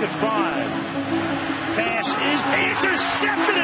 at five. Pass is intercepted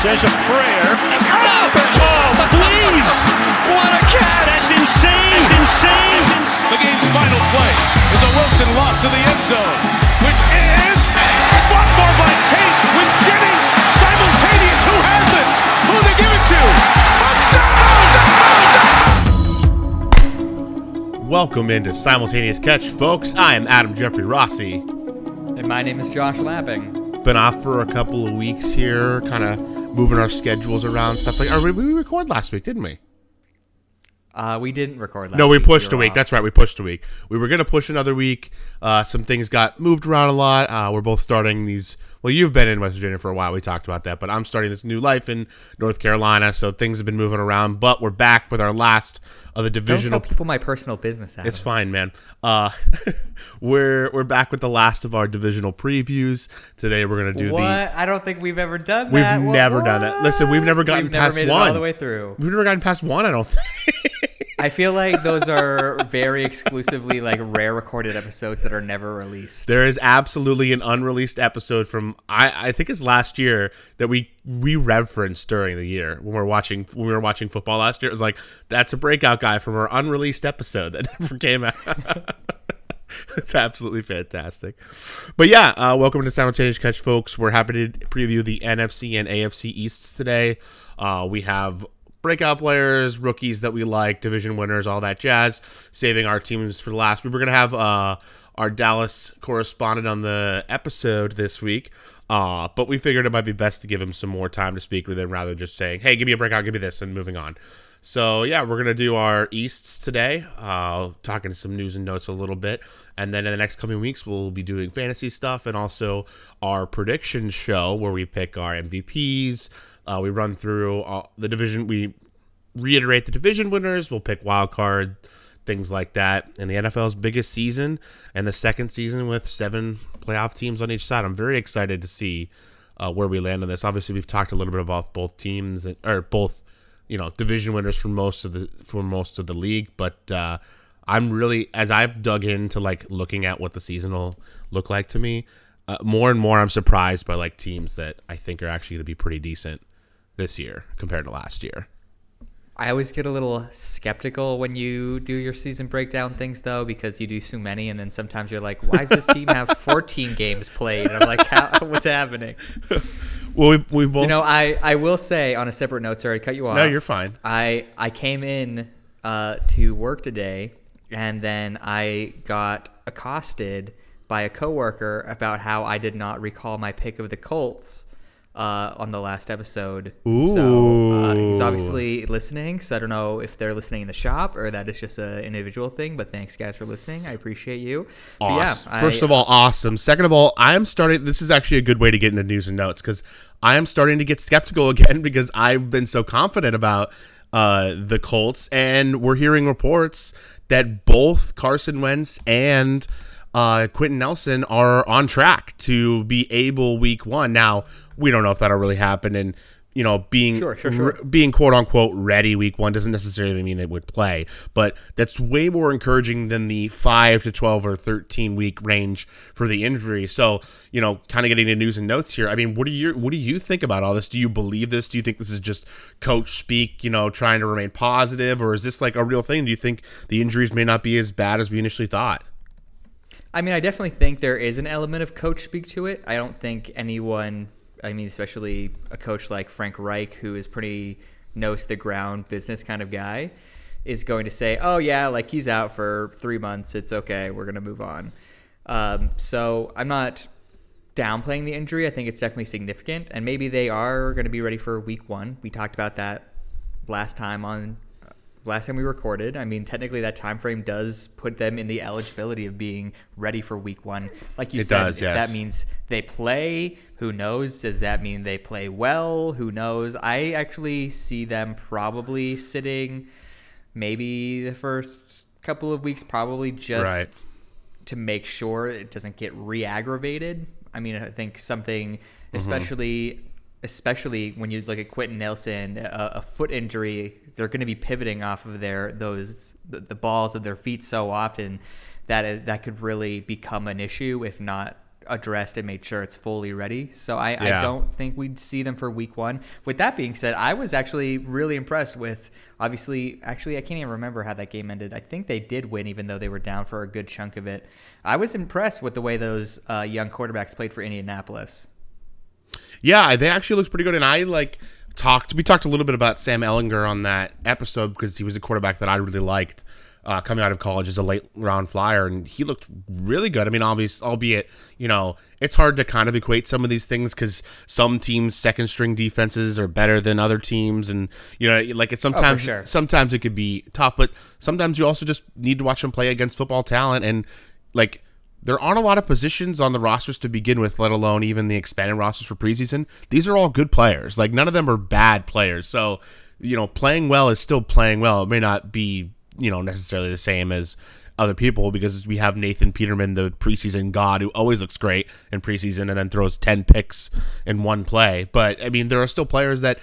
Says a prayer. Stop it! Oh, please. What a catch! That's insane. It's insane. The game's final play is a Wilson lob to the end zone, which is fought for by Tate with Jennings simultaneous. Who has it? Who they give it to? Touchdown! Welcome into Simultaneous Catch, folks. I am Adam Jeffrey Rossi. And my name is Josh Lapping. Been off for a couple of weeks here, kind of moving our schedules around, stuff like. We, we recorded last week, didn't we? Uh, we didn't record last no, we week. pushed were a week. off. That's right, we pushed a week. We were gonna push another week. Uh, some things got moved around a lot. Uh, we're both starting these. Well, you've been in West Virginia for a while. We talked about that, but I'm starting this new life in North Carolina, so things have been moving around. But we're back with our last of the divisional. Don't tell people my personal business. Adam. It's fine, man. Uh, we're we're back with the last of our divisional previews. Today we're gonna do What? the. I don't think we've ever done that. We've that. What- never done it. Listen, we've never gotten We've never past one. all the way through. We've never gotten past one. I don't think. I feel like those are very exclusively like rare recorded episodes that are never released. there is absolutely an unreleased episode from I I think it's last year that we we referenced during the year when we are watching when we were watching football last year. It was like that's a breakout guy from our unreleased episode that never came out. it's absolutely fantastic. But yeah, uh, welcome to Simultaneous Catch, folks. We're happy to preview the NFC and AFC Easts today. Uh, we have breakout players, rookies that we like, division winners, all that jazz. Saving our teams for the last. We were gonna have uh, our Dallas correspondent on the episode this week. Uh, but we figured it might be best to give him some more time to speak with him rather than just saying, hey, give me a breakout, give me this, and moving on. So yeah, we're gonna do our Easts today. Uh, talking some news and notes a little bit, and then in the next coming weeks we'll be doing fantasy stuff and also our prediction show where we pick our MVPs. Uh, we run through all, the division. We reiterate the division winners. We'll pick wild card things like that. And the NFL's biggest season and the second season with seven playoff teams on each side. I'm very excited to see uh, where we land on this. Obviously, we've talked a little bit about both teams and, or both, you know, division winners for most of the for most of the league. But uh, I'm really as I've dug into like looking at what the season will look like to me. Uh, more and more, I'm surprised by like teams that I think are actually going to be pretty decent this year compared to last year. I always get a little skeptical when you do your season breakdown things, though, because you do so many, and then sometimes you're like, "Why does this team have 14 games played?" And I'm like, How, "What's happening?" Well, we, we both. You know, I I will say on a separate note. Sorry to cut you off. No, you're fine. I I came in uh, to work today, and then I got accosted by a coworker about how I did not recall my pick of the Colts uh, on the last episode. So uh, he's obviously listening. So I don't know if they're listening in the shop or that is just an individual thing. But thanks, guys, for listening. I appreciate you. But yeah, Awesome. I- First of all, awesome. Second of all, I am starting. This is actually a good way to get into news and notes because I am starting to get skeptical again because I've been so confident about uh, the Colts, and we're hearing reports that both Carson Wentz and uh, Quenton Nelson are on track to be able week one. Now we don't know if that'll really happen, and you know, being Sure, sure, sure. re- being quote unquote ready week one doesn't necessarily mean they would play, but that's way more encouraging than the five to twelve or thirteen week range for the injury. So, you know, kind of getting into news and notes here. I mean, what do you what do you think about all this? Do you believe this? Do you think this is just coach speak? You know, trying to remain positive, or is this like a real thing? Do you think the injuries may not be as bad as we initially thought? I mean, I definitely think there is an element of coach speak to it. I don't think anyone, I mean, especially a coach like Frank Reich, who is pretty nose to the ground business kind of guy is going to say, "Oh yeah, like he's out for three months. It's okay. We're gonna move on." Um, so I'm not downplaying the injury. I think it's definitely significant, and maybe they are going to be ready for Week One. We talked about that last time on last time we recorded. I mean, technically that time frame does put them in the eligibility of being ready for week one. Like you It said, does, if yes. that means they play, who knows? Does that mean they play well? Who knows? I actually see them probably sitting maybe the first couple of weeks, probably just Right. to make sure it doesn't get re-aggravated. I mean, I think something, mm-hmm. especially especially when you look at Quenton Nelson, a, a foot injury, they're going to be pivoting off of their those the, the balls of their feet so often that it, that could really become an issue if not addressed and made sure it's fully ready. So I, I don't think we'd see them for week one. With that being said, I was actually really impressed with obviously actually I can't even remember how that game ended. I think they did win even though they were down for a good chunk of it. I was impressed with the way those uh, young quarterbacks played for Indianapolis. Yeah, they actually looked pretty good. And I like talked. We talked a little bit about Sam Ehlinger on that episode because he was a quarterback that I really liked uh, coming out of college as a late round flyer, and he looked really good. I mean, obvious, albeit you know, it's hard to kind of equate some of these things because some teams' second string defenses are better than other teams, and you know, like it's sometimes sure. sometimes it could be tough, but sometimes you also just need to watch them play against football talent and like there aren't a lot of positions on the rosters to begin with, let alone even the expanded rosters for preseason. These are all good players. Like none of them are bad players. So, you know, playing well is still playing well. It may not be, you know, necessarily the same as other people because we have Nathan Peterman, the preseason god, who always looks great in preseason and then throws 10 picks in one play. But I mean, there are still players that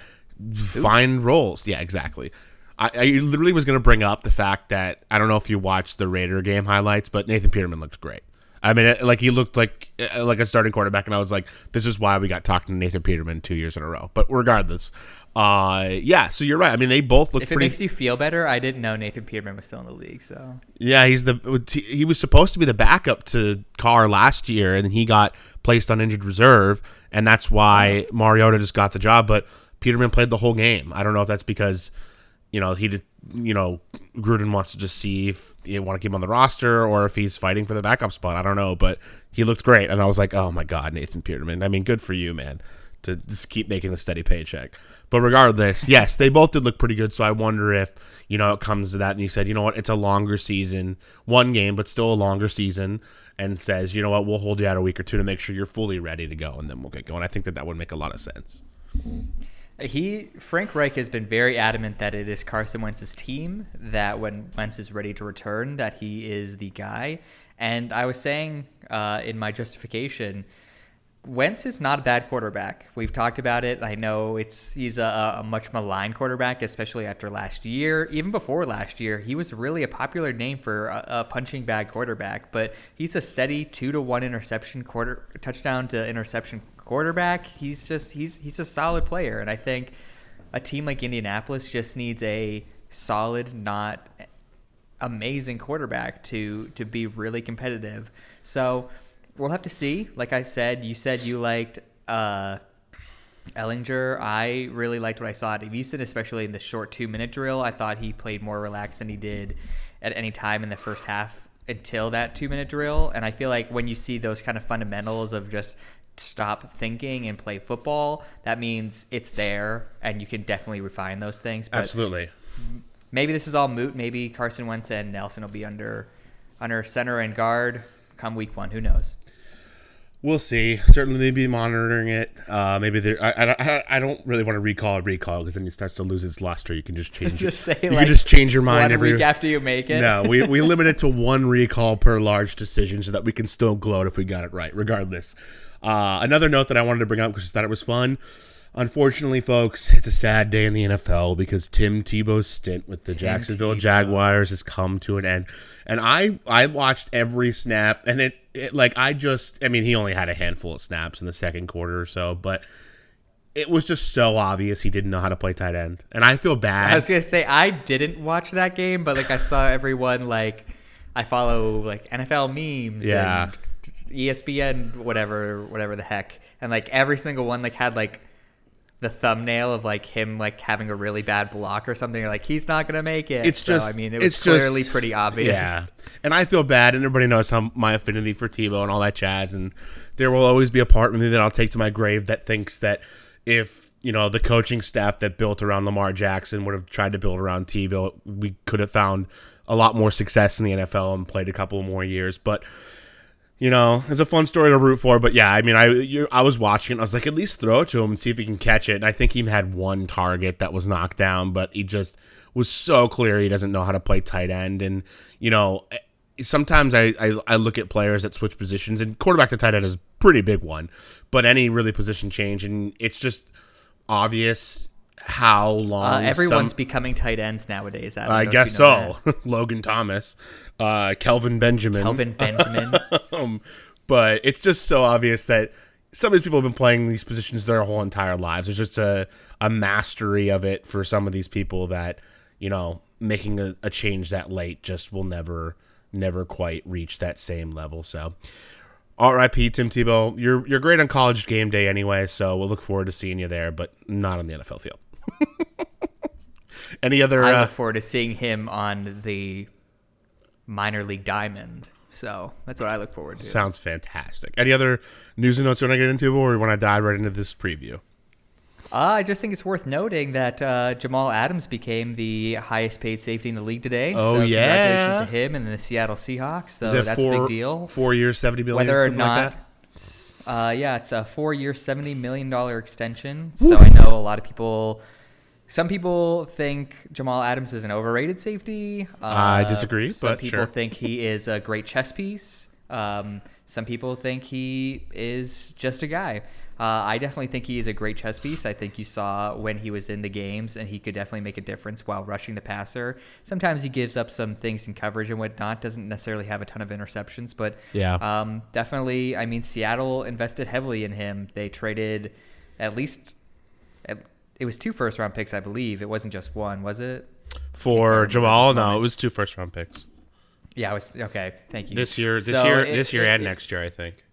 find roles. Yeah, exactly. I, I literally was going to bring up the fact that I don't know if you watched the Raider game highlights, but Nathan Peterman looked great. I mean, like he looked like uh, like a starting quarterback, and I was like, this is why we got talking to Nathan Peterman two years in a row. But regardless, uh, yeah. So you're right. I mean, they both look If it pretty. makes you feel better, I didn't know Nathan Peterman was still in the league. So Yeah, he's the he was supposed to be the backup to Carr last year, and he got placed on injured reserve, and that's why Mariota just got the job. But Peterman played the whole game. I don't know if that's because you know he did, you know Gruden wants to just see if you want to keep him on the roster or if he's fighting for the backup spot. I don't know, but he looked great, and I was like, oh my god, Nathan Peterman. I mean, good for you, man, to just keep making a steady paycheck. But regardless, yes, they both did look pretty good. So I wonder if you know it comes to that, and you said, you know what, it's a longer season, one game, but still a longer season, and says, you know what, we'll hold you out a week or two to make sure you're fully ready to go, and then we'll get going. I think that that would make a lot of sense. He Frank Reich has been very adamant that it is Carson Wentz's team that when Wentz is ready to return, that he is the guy. And I was saying uh, in my justification, Wentz is not a bad quarterback. We've talked about it. I know it's he's a, a much maligned quarterback, especially after last year. Even before last year, he was really a popular name for a, a punching bag quarterback. But he's a steady two to one interception quarter touchdown to interception quarterback. He's just he's he's a solid player, and I think a team like Indianapolis just needs a solid, not amazing quarterback to to be really competitive. So we'll have to see. Like I said, you said you liked uh, Ehlinger. I really liked what I saw at Evason, especially in the short two minute drill. I thought he played more relaxed than he did at any time in the first half until that two minute drill. And I feel like when you see those kind of fundamentals of just stop thinking and play football, that means it's there and you can definitely refine those things. But Absolutely. maybe this is all moot. Maybe Carson Wentz and Nelson will be under under center and guard come week one. Who knows? We'll see. Certainly, they'd be monitoring it. Uh, maybe they're. I, I, I don't really want to recall a recall because then it starts to lose its luster. You can just change. Just say you like can just change your mind every week after you make it. No, we, we limit it to one recall per large decision so that we can still gloat if we got it right, regardless. Uh, another note that I wanted to bring up because I thought it was fun. Unfortunately, folks, it's a sad day in the NFL because Tim Tebow's stint with the Jacksonville Tebow. Jaguars has come to an end. And I I watched every snap, and it, it like I just I mean he only had a handful of snaps in the second quarter or so, but it was just so obvious he didn't know how to play tight end, and I feel bad. I was gonna say I didn't watch that game, but like I saw everyone like I follow like NFL memes Yeah. and ESPN whatever whatever the heck, and like every single one like had like the thumbnail of like him like having a really bad block or something. You're like, he's not gonna make it. It's So, just. I mean, it was it's clearly just- pretty obvious. Yeah, and I feel bad, and everybody knows how my affinity for Tebow and all that jazz, and there will always be a part of me that I'll take to my grave that thinks that if you know the coaching staff that built around Lamar Jackson would have tried to build around Tebow, we could have found a lot more success in the NFL and played a couple more years, but. You know, it's a fun story to root for, but yeah, I mean, I you, I was watching, I was like, at least throw it to him and see if he can catch it. And I think he had one target that was knocked down, but he just was so clear he doesn't know how to play tight end. And you know, eh, sometimes I, I I look at players that switch positions, and quarterback to tight end is a pretty big one, but any really position change, and it's just obvious how long Uh, everyone's some- becoming tight ends nowadays. Adam, I guess you know so. Logan Thomas, uh, Kelvin Benjamin. Kelvin Benjamin. um, but it's just so obvious that some of these people have been playing these positions their whole entire lives. There's just a, a mastery of it for some of these people that, you know, making a, a change that late just will never, never quite reach that same level. So, R.I.P. Tim Tebow. You're you're great on college game day anyway, so we'll look forward to seeing you there, but not on the NFL field. Any other? I Uh, look forward to seeing him on the minor league diamond. So that's what I look forward to. sounds fantastic. Any other news and notes you want to get into, or we want to dive right into this preview? Uh, I just think it's worth noting that uh, Jamal Adams became the highest paid safety in the league today. Oh, so yeah. Congratulations to him and the Seattle Seahawks. So it that's four, a big deal. Four years, seventy million. Whether or like not, that? uh, yeah, it's a four-year, seventy million dollar extension. So I know a lot of people. Some people think Jamal Adams is an overrated safety. Uh, I disagree, Some but people sure. think he is a great chess piece. Um, some people think he is just a guy. Uh, I definitely think he is a great chess piece. I think you saw when he was in the games, and he could definitely make a difference while rushing the passer. Sometimes he gives up some things in coverage and whatnot. Doesn't necessarily have a ton of interceptions, but Yeah. um, definitely. I mean, Seattle invested heavily in him. They traded at least it was two first round picks, I believe. It wasn't just one, was it? For Jamal, no, it was two first round picks Yeah, it was okay. Thank you. this year. This So year, it- this year, it- and it- next year, I think.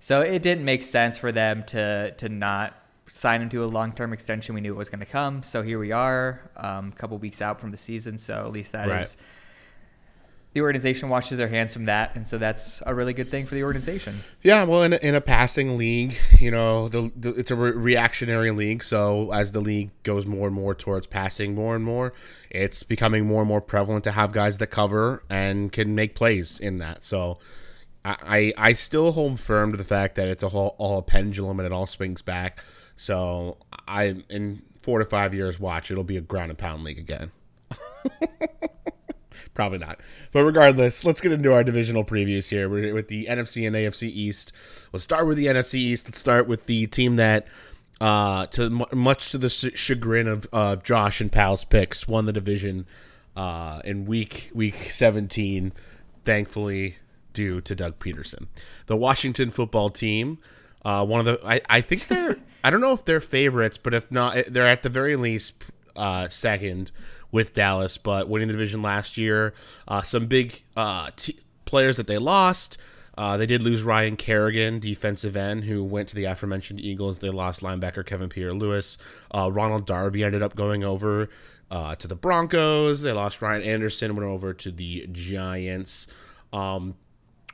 So it didn't make sense for them to to not sign him to a long term extension. We knew it was going to come. So here we are, um, a couple weeks out from the season. So at least that is Right. The organization washes their hands from that, and so that's a really good thing for the organization. Yeah, well, in a, in a passing league, you know, the, the it's a re- reactionary league. So as the league goes more and more towards passing more and more, it's becoming more and more prevalent to have guys that cover and can make plays in that. So I I, I still hold firm to the fact that it's a whole all a pendulum and it all swings back. So I in four to five years, watch it'll be a ground and pound league again. Probably not. But regardless, let's get into our divisional previews here. We're with the NFC and AFC East. We'll start with the NFC East. Let's start with the team that, uh, to much to the chagrin of uh, Josh and Pal's picks, won the division uh, in week week 17. Thankfully, due to Doug Pederson, the Washington Football Team. Uh, one of the I, I think they're I don't know if they're favorites, but if not, they're at the very least uh, second with Dallas, but winning the division last year. Uh, some big uh, t- players that they lost. Uh, they did lose Ryan Kerrigan, defensive end, who went to the aforementioned Eagles. They lost linebacker Kevin Pierre-Louis. Uh, Ronald Darby ended up going over uh, to the Broncos. They lost Ryan Anderson, went over to the Giants. Um,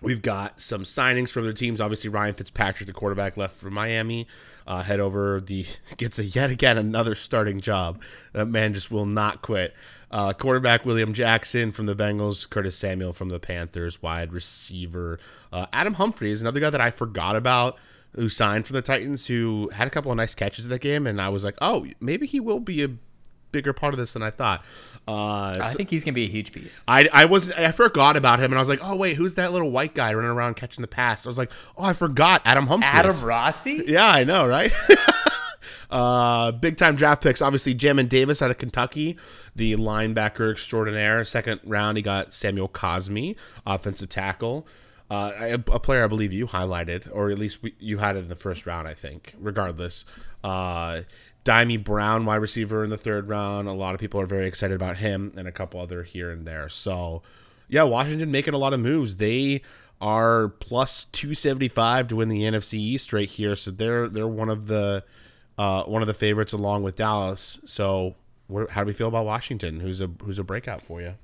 We've got some signings from their teams. Obviously, Ryan Fitzpatrick, the quarterback, left for Miami. Uh, head over the gets a yet again another starting job. That man just will not quit. Uh, quarterback William Jackson from the Bengals, Curtis Samuel from the Panthers, wide receiver uh, Adam Humphries, another guy that I forgot about who signed from the Titans, who had a couple of nice catches in that game, and I was like, oh, maybe he will be a bigger part of this than I thought. Uh, I so- think he's gonna be a huge piece. I, I was I forgot about him and I was like, oh wait, who's that little white guy running around catching the pass? I was like, oh, I forgot Adam Humphries. Adam Rossi. Yeah, I know, right? uh, big time draft picks. Obviously, Jamin Davis out of Kentucky, the linebacker extraordinaire. Second round, he got Samuel Cosmi, offensive tackle. Uh, a, a player I believe you highlighted, or at least we, you had it in the first round, I think. Regardless, uh, Dyami Brown, wide receiver in the third round. A lot of people are very excited about him, and a couple other here and there. So, yeah, Washington making a lot of moves. They are plus two seventy five to win the NFC East right here. So they're they're one of the uh, one of the favorites along with Dallas. So, how do we feel about Washington? Who's a who's a breakout for you?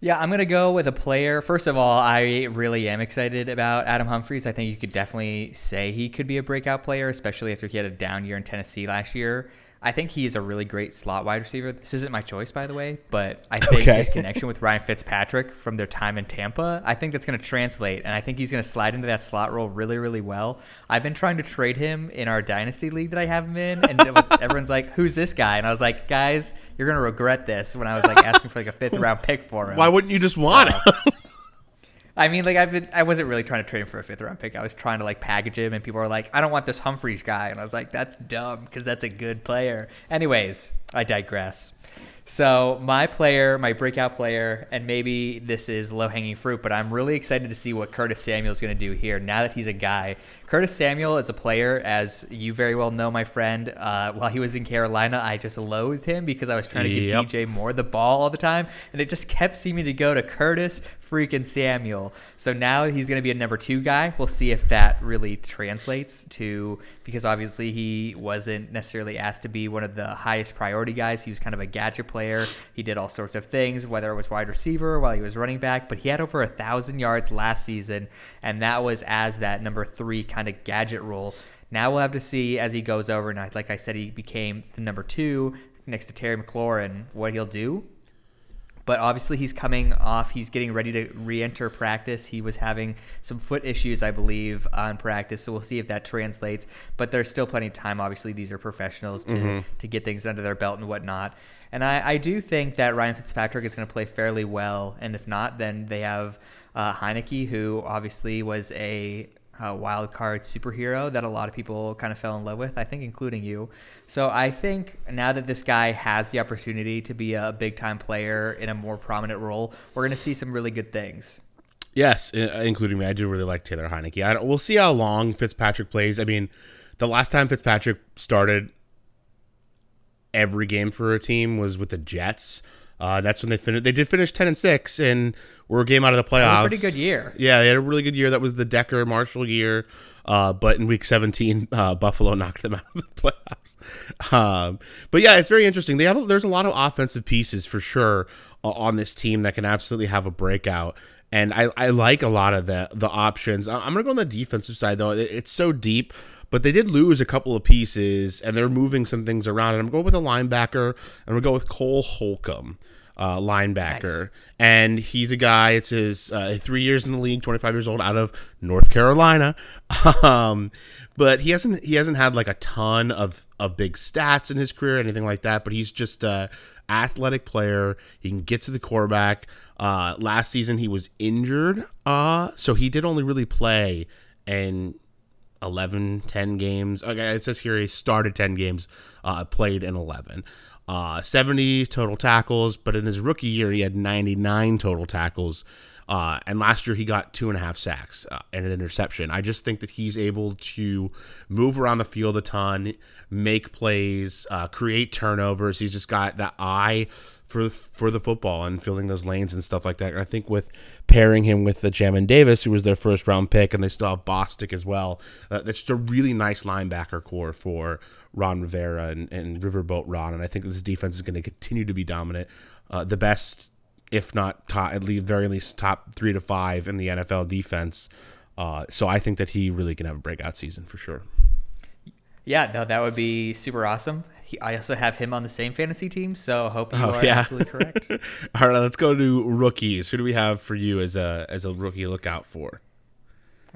Yeah, I'm going to go with a player. First of all, I really am excited about Adam Humphries. I think you could definitely say he could be a breakout player, especially after he had a down year in Tennessee last year. I think he's a really great slot wide receiver. This isn't my choice, by the way, but I think Okay. his connection with Ryan Fitzpatrick from their time in Tampa, I think that's going to translate, and I think he's going to slide into that slot role really, really well. I've been trying to trade him in our dynasty league that I have him in, and everyone's like, "Who's this guy?" And I was like, "Guys, you're going to regret this." When I was like asking for like a fifth round pick for him. Why wouldn't you just want So- him? I mean, like I've been, I wasn't really trying to trade him for a fifth round pick. I was trying to like package him, and people were like, "I don't want this Humphries guy," and I was like, "That's dumb because that's a good player." Anyways, I digress. So my player, my breakout player, and maybe this is low hanging fruit, but I'm really excited to see what Curtis Samuel is going to do here now that he's a guy. Curtis Samuel is a player, as you very well know, my friend. Uh, while he was in Carolina, I just loathed him because I was trying to give DJ Moore the ball all the time, and it just kept seeming to go to Curtis freaking Samuel. So now he's going to be a number two guy. We'll see if that really translates to because obviously he wasn't necessarily asked to be one of the highest priority guys. He was kind of a gadget player. He did all sorts of things, whether it was wide receiver while he was running back, but he had over a thousand yards last season, and that was as that number three kind of gadget role. Now we'll have to see as he goes over. And I- like I said, he became the number two next to Terry McLaurin. What he'll do but obviously he's coming off he's getting ready to re-enter practice he was having some foot issues i believe on practice so we'll see if that translates but there's still plenty of time obviously these are professionals to, to get things under their belt and whatnot and I, I do think that ryan fitzpatrick is going to play fairly well and if not then they have uh, heinicke who obviously was a uh, wild card superhero that a lot of people kind of fell in love with, I think, including you. So I think now that this guy has the opportunity to be a big time player in a more prominent role, we're going to see some really good things. Yes, including me. I do really like Taylor Heinicke. I we'll see how long Fitzpatrick plays. I mean, the last time Fitzpatrick started every game for a team was with the Jets. Uh, that's when they finished. They did finish ten and six, and were a game out of the playoffs. pretty good year. Yeah, they had a really good year. That was the Decker Marshall year. Uh, but in week 17, uh, Buffalo knocked them out of the playoffs. Um, but yeah, it's very interesting. They have there's a lot of offensive pieces for sure uh, on this team that can absolutely have a breakout. And I, I like a lot of the the options. I'm gonna go on the defensive side though. It- It's so deep, but they did lose a couple of pieces, and they're moving some things around. And I'm going with a linebacker, and gonna go with Cole Holcomb uh, linebacker, Nice. and he's a guy. It's his uh, three years in the league, 25 years old, out of North Carolina. Um, but he hasn't he hasn't had like a ton of of big stats in his career, anything like that. But he's just a athletic player. He can get to the quarterback. Uh, last season he was injured, uh, so he did only really play in 11, 10 games. Okay, it says here he started 10 games, uh, played in 11. Uh, 70 total tackles, but in his rookie year, he had 99 total tackles. Uh, and last year, he got two and a half sacks uh, and an interception. I just think that he's able to move around the field a ton, make plays, uh, create turnovers. He's just got that eye for for the football and filling those lanes and stuff like that. And I think with pairing him with the Jamin Davis, who was their first round pick, and they still have Bostic as well. Uh, that's just a really nice linebacker core for Ron Rivera and, and Riverboat Ron. And I think this defense is going to continue to be dominant. Uh, the best, if not top, at least very least top three to five in the NFL defense. Uh, so I think that he really can have a breakout season for sure. Yeah, no, that would be super awesome. He, I also have him on the same fantasy team, so hope you Oh, are yeah. absolutely correct. All right, let's go to rookies. Who do we have for you as a as a rookie lookout for?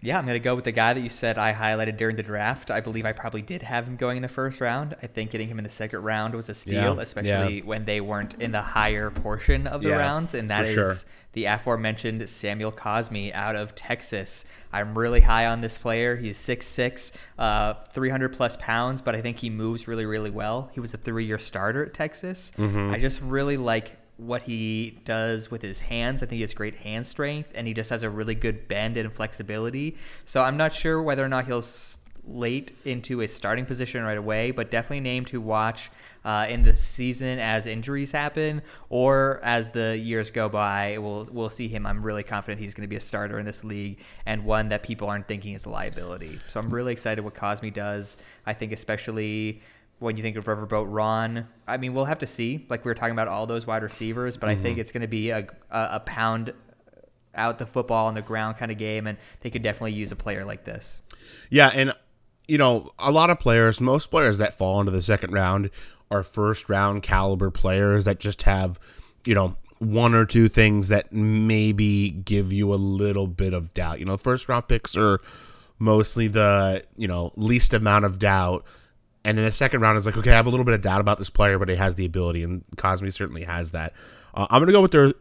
Yeah, I'm going to go with the guy that you said I highlighted during the draft. I believe I probably did have him going in the first round. I think getting him in the second round was a steal, Yeah, especially yeah. when they weren't in the higher portion of the Yeah, rounds, and that is sure. the aforementioned Samuel Cosmi out of Texas. I'm really high on this player. He's 6'6", uh, 300 plus pounds, but I think he moves really, really well. He was a three-year starter at Texas. Mm-hmm. I just really like what he does with his hands. I think he has great hand strength, and he just has a really good bend and flexibility. So I'm not sure whether or not he'll s- late into a starting position right away, but definitely named to watch uh, in the season as injuries happen or as the years go by. We'll we'll see him. I'm really confident he's going to be a starter in this league and one that people aren't thinking is a liability. So I'm really excited what Cosmi does. I think especially when you think of Riverboat Ron, I mean, we'll have to see. Like we were talking about all those wide receivers, but I think mm-hmm. it's going to be a, a, a pound out the football on the ground kind of game, and they could definitely use a player like this. Yeah, and you know, a lot of players, most players that fall into the second round are first round caliber players that just have, you know, one or two things that maybe give you a little bit of doubt. You know, first round picks are mostly the, you know, least amount of doubt. And then the second round is like, okay, I have a little bit of doubt about this player, but he has the ability, and Cosmi certainly has that. Uh, I'm going to go with their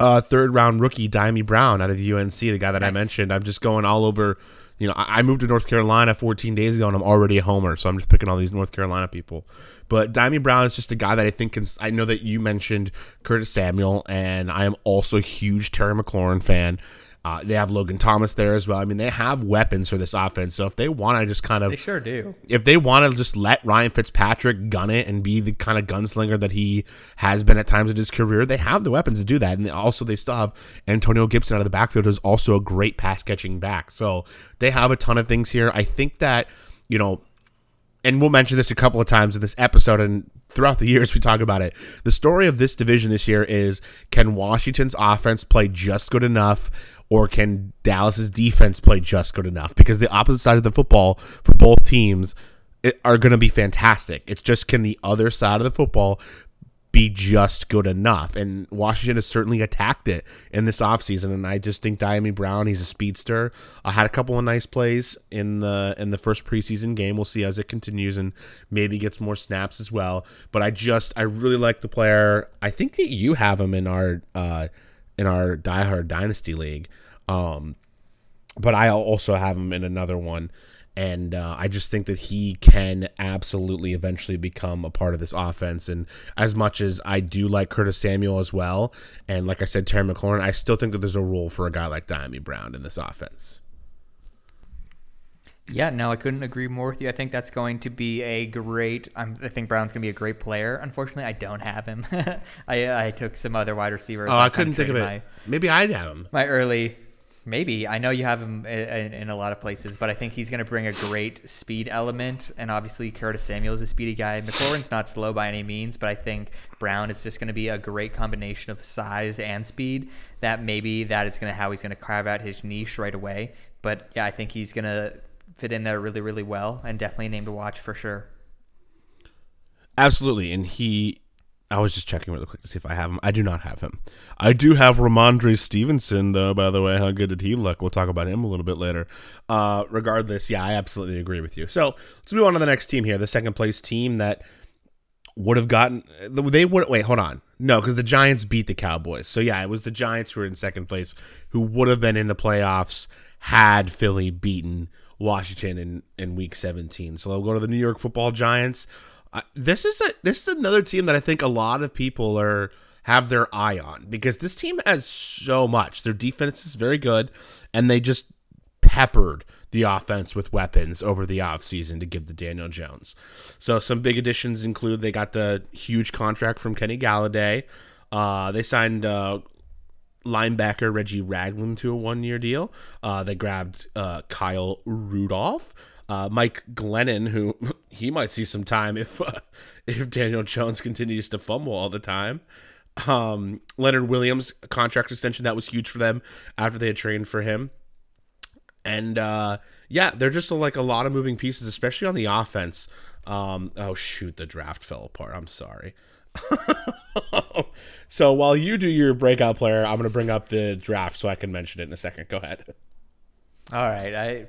uh, third round rookie, Dyami Brown out of the UNC, the guy that I mentioned. I'm just going all over. You know, I I moved to North Carolina 14 days ago, and I'm already a homer, so I'm just picking all these North Carolina people. But Dyami Brown is just a guy that I think can. I know that you mentioned Curtis Samuel, and I am also a huge Terry McLaurin fan. Uh, they have Logan Thomas there as well. I mean, they have weapons for this offense. So if they want to just kind of They sure do. if they want to just let Ryan Fitzpatrick gun it and be the kind of gunslinger that he has been at times in his career, they have the weapons to do that. And also, they still have Antonio Gibson out of the backfield, who's also a great pass catching back. So they have a ton of things here. I think that, you know, and we'll mention this a couple of times in this episode and throughout the years we talk about it. The story of this division this year is can Washington's offense play just good enough or can Dallas's defense play just good enough? Because the opposite side of the football for both teams are going to be fantastic. It's just can the other side of the football be just good enough. And Washington has certainly attacked it in this offseason. And I just think Dyami Brown, he's a speedster. I had a couple of nice plays in the in the first preseason game. We'll see as it continues and maybe gets more snaps as well. But I just I really like the player. I think that you have him in our uh in our diehard dynasty league. Um but I also have him in another one. And uh, I just think that he can absolutely eventually become a part of this offense. And as much as I do like Curtis Samuel as well, and like I said, Terry McLaurin, I still think that there's a role for a guy like Dyami Brown in this offense. Yeah, no, I couldn't agree more with you. I think that's going to be a great. I'm, I think Brown's going to be a great player. Unfortunately, I don't have him. I, I took some other wide receivers. Oh, I couldn't think of it. traded Maybe I'd have him. My, my early, maybe I know you have him in, in a lot of places, but I think he's going to bring a great speed element. And obviously, Curtis Samuel is a speedy guy. McLaurin's not slow by any means, but I think Brown is just going to be a great combination of size and speed. That maybe that is going to how he's going to carve out his niche right away. But yeah, I think he's going to fit in there really, really well, and definitely a name to watch for sure. Absolutely. And he, I was just checking really quick to see if I have him. I do not have him. I do have Rhamondre Stevenson, though, by the way. How good did he look? We'll talk about him a little bit later. Uh, regardless, yeah, I absolutely agree with you. So let's move on to the next team here, the second place team that would have gotten they would wait hold on no because the giants beat the cowboys so yeah it was the giants who were in second place who would have been in the playoffs had philly beaten washington in, in week 17 so they'll go to the new york football giants this is a this is another team that i think a lot of people are have their eye on because this team has so much their defense is very good and they just peppered the offense with weapons over the offseason to give the Daniel Jones. So some big additions include they got the huge contract from Kenny Golladay. Uh, they signed uh, linebacker Reggie Ragland to a one year deal. Uh, they grabbed uh, Kyle Rudolph. Uh, Mike Glennon, who he might see some time if uh, if Daniel Jones continues to fumble all the time. Um, Leonard Williams contract extension that was huge for them after they had trained for him. And uh, yeah, they're just like a lot of moving pieces, especially on the offense. Um, oh shoot, the draft fell apart. I'm sorry. so while you do your breakout player, I'm going to bring up the draft so I can mention it in a second. Go ahead. All right, I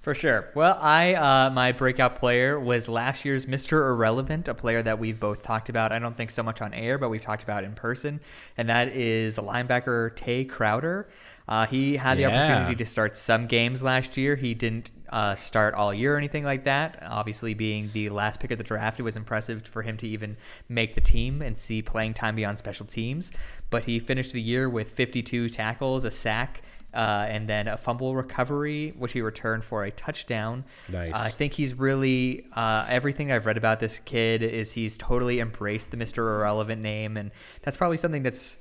for sure. Well, I uh, my breakout player was last year's Mr. Irrelevant, a player that we've both talked about. I don't think so much on air, but we've talked about in person, and that is a linebacker Tae Crowder. Uh, he had the Yeah. opportunity to start some games last year. He didn't uh, start all year or anything like that. Obviously, being the last pick of the draft, it was impressive for him to even make the team and see playing time beyond special teams. But he finished the year with 52 tackles, a sack, Uh, and then a fumble recovery, which he returned for a touchdown. Nice. I think he's really uh, everything I've read about this kid is he's totally embraced the Mr. Irrelevant name, and that's probably something that's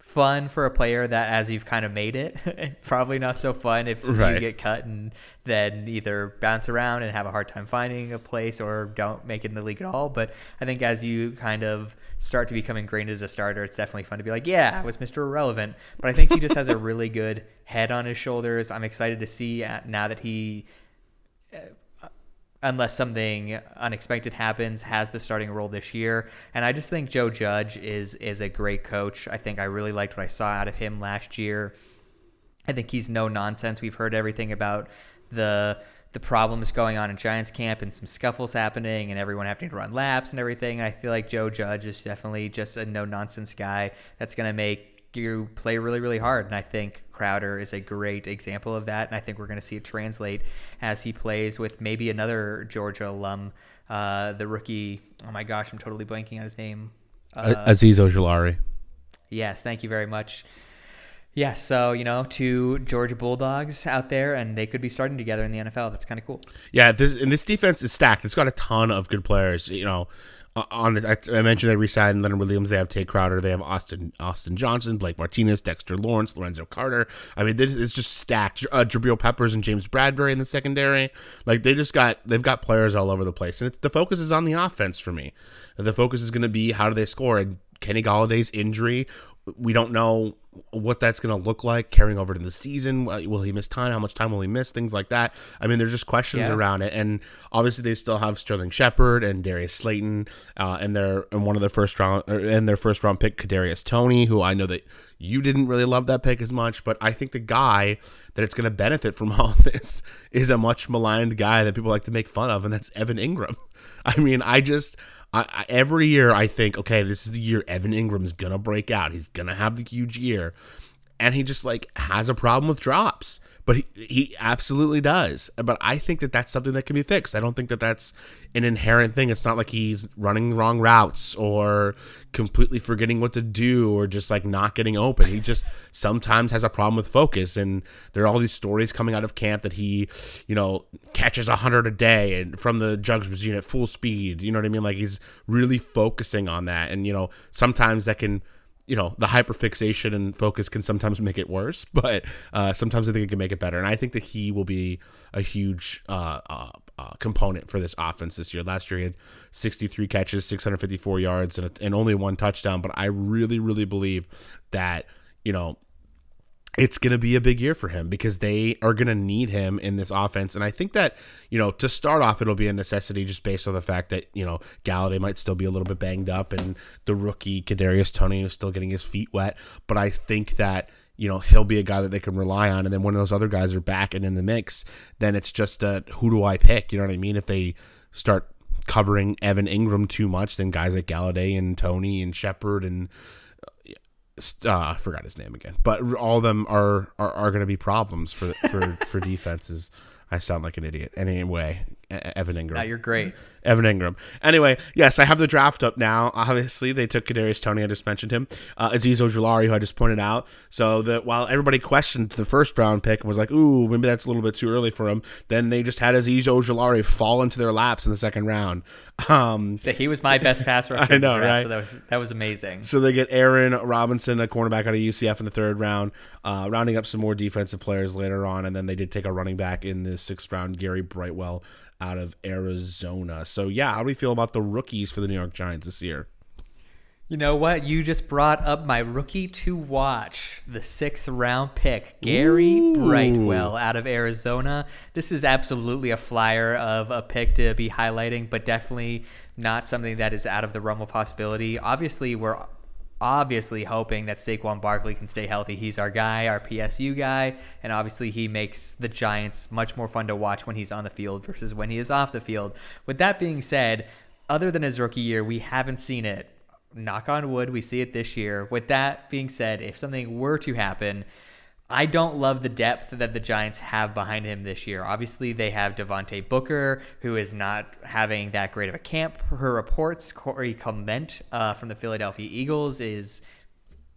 fun for a player that as you've kind of made it. probably not so fun if you get cut and then either bounce around and have a hard time finding a place or don't make it in the league at all. But I think as you kind of start to become ingrained as a starter, it's definitely fun to be like, yeah, I was Mr. Irrelevant. But I think he just has a really good head on his shoulders. I'm excited to see uh, now that he unless something unexpected happens, has the starting role this year. And I just think Joe Judge is is a great coach. I think I really liked what I saw out of him last year. I think he's no nonsense. We've heard everything about the the problems going on in Giants camp and some scuffles happening and everyone having to run laps and everything. I feel like Joe Judge is definitely just a no nonsense guy that's going to make you play really, really hard. And I think Crowder is a great example of that. And I think we're going to see it translate as he plays with maybe another Georgia alum, uh, the rookie. Oh my gosh, I'm totally blanking on his name. Uh, Azeez Ojulari. Yes, thank you very much. Yeah, so you know, two Georgia Bulldogs out there, and they could be starting together in the NFL. That's kind of cool. Yeah, this and this defense is stacked. It's got a ton of good players. You know, on the, I, I mentioned they re-signed Leonard Williams. They have Tate Crowder. They have Austin Austin Johnson, Blake Martinez, Dexter Lawrence, Lorenzo Carter. I mean, this, it's just stacked. Uh, Jabril Peppers and James Bradberry in the secondary. Like they just got they've got players all over the place, and the focus is on the offense for me. The focus is going to be how do they score. And Kenny Golladay's injury, we don't know what that's going to look like carrying over to the season. Uh, Will he miss time? How much time will he miss? Things like that. I mean, there's just questions Yeah. around it, and obviously they still have Sterling Shepard and Darius Slayton, uh, and their and one of their first round or, and their first round pick Kadarius Toney, who I know that you didn't really love that pick as much, but I think the guy that it's going to benefit from all this is a much maligned guy that people like to make fun of, and that's Evan Engram. I mean, I just. I, I, every year I think, okay, this is the year Evan Engram's gonna break out. He's gonna have the huge year, and he just like has a problem with drops. But he, he absolutely does. But I think that that's something that can be fixed. I don't think that that's an inherent thing. It's not like he's running wrong routes or completely forgetting what to do or just like not getting open. He just sometimes has a problem with focus. And there are all these stories coming out of camp that he, you know, catches a hundred a day and from the jugs machine at full speed. You know what I mean? Like he's really focusing on that. And you know, sometimes that can you know the hyperfixation and focus can sometimes make it worse but uh, sometimes i think it can make it better. And i think that he will be a huge uh, uh, uh, component for this offense this year. Last year he had 63 catches 654 yards and, and only one touchdown but i really really believe that you know it's going to be a big year for him because they are going to need him in this offense. And I think that, you know, to start off, it'll be a necessity just based on the fact that, you know, Golladay might still be a little bit banged up and the rookie Kadarius Toney is still getting his feet wet. But I think that, you know, he'll be a guy that they can rely on. And then when those other guys are back and in the mix, then it's just a, who do I pick? You know what I mean? If they start covering Evan Engram too much, then guys like Golladay and Toney and Shepard and uh, I forgot his name again, but all of them are are, are going to be problems for for for defenses. I sound like an idiot. Anyway, Evan Engram. Now you're great. Evan Engram. Anyway, yes, I have the draft up now. Obviously, they took Kadarius Toney. I just mentioned him. Uh, Azeez Ojulari, who I just pointed out. So that while everybody questioned the first round pick and was like, "Ooh, maybe that's a little bit too early for him," then they just had Azeez Ojulari fall into their laps in the second round. Um, So he was my best pass rusher. I know, right? So that was that was amazing. So they get Aaron Robinson, a cornerback out of UCF in the third round, uh, rounding up some more defensive players later on, and then they did take a running back in the sixth round, Gary Brightwell out of Arizona. So yeah, how do we feel about the rookies for the New York Giants this year? You know what? You just brought up my rookie to watch, the sixth round pick, Gary Brightwell out of Arizona. This is absolutely a flyer of a pick to be highlighting, but definitely not something that is out of the realm of possibility. Obviously, we're obviously hoping that Saquon Barkley can stay healthy. He's our guy, our PSU guy, and obviously he makes the Giants much more fun to watch when he's on the field versus when he is off the field. With that being said, other than his rookie year, we haven't seen it knock on wood, we see it this year. With that being said, if something were to happen, I don't love the depth that the Giants have behind him this year. Obviously, they have Devontae Booker, who is not having that great of a camp. Her reports, Corey Clement uh, from the Philadelphia Eagles is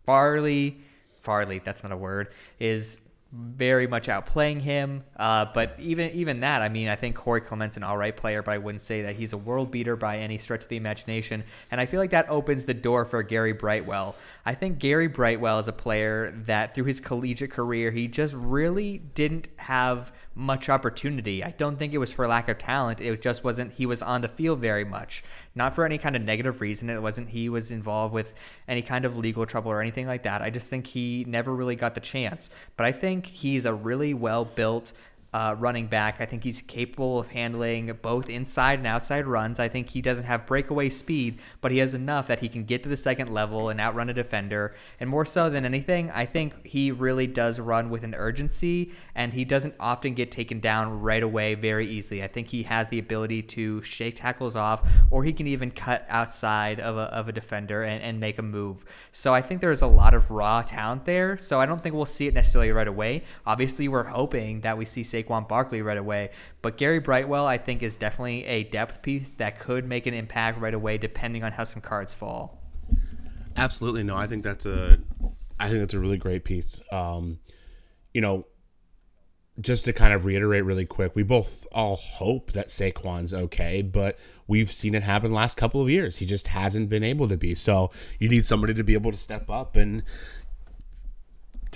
Farley, Farley, that's not a word, is very much outplaying him. Uh, but even even that, I mean, I think Corey Clement's an all right player, but I wouldn't say that he's a world beater by any stretch of the imagination. And I feel like that opens the door for Gary Brightwell. I think Gary Brightwell is a player that through his collegiate career, he just really didn't have much opportunity. I don't think it was for lack of talent. It just wasn't he was on the field very much. Not for any kind of negative reason. It wasn't he was involved with any kind of legal trouble or anything like that. I just think he never really got the chance. But I think he's a really well built uh, running back. I think he's capable of handling both inside and outside runs. I think he doesn't have breakaway speed, but he has enough that he can get to the second level and outrun a defender. And more so than anything, I think he really does run with an urgency, and he doesn't often get taken down right away very easily. I think he has the ability to shake tackles off, or he can even cut outside of a, of a defender and, and make a move. So I think there's a lot of raw talent there. So I don't think we'll see it necessarily right away. Obviously, we're hoping that we see Barkley right away. But Gary Brightwell, I think, is definitely a depth piece that could make an impact right away, depending on how some cards fall. Absolutely no. I think that's a, I think that's a really great piece. Um, you know, just to kind of reiterate really quick, we both all hope that Saquon's okay, but we've seen it happen last couple of years. He just hasn't been able to be. So you need somebody to be able to step up and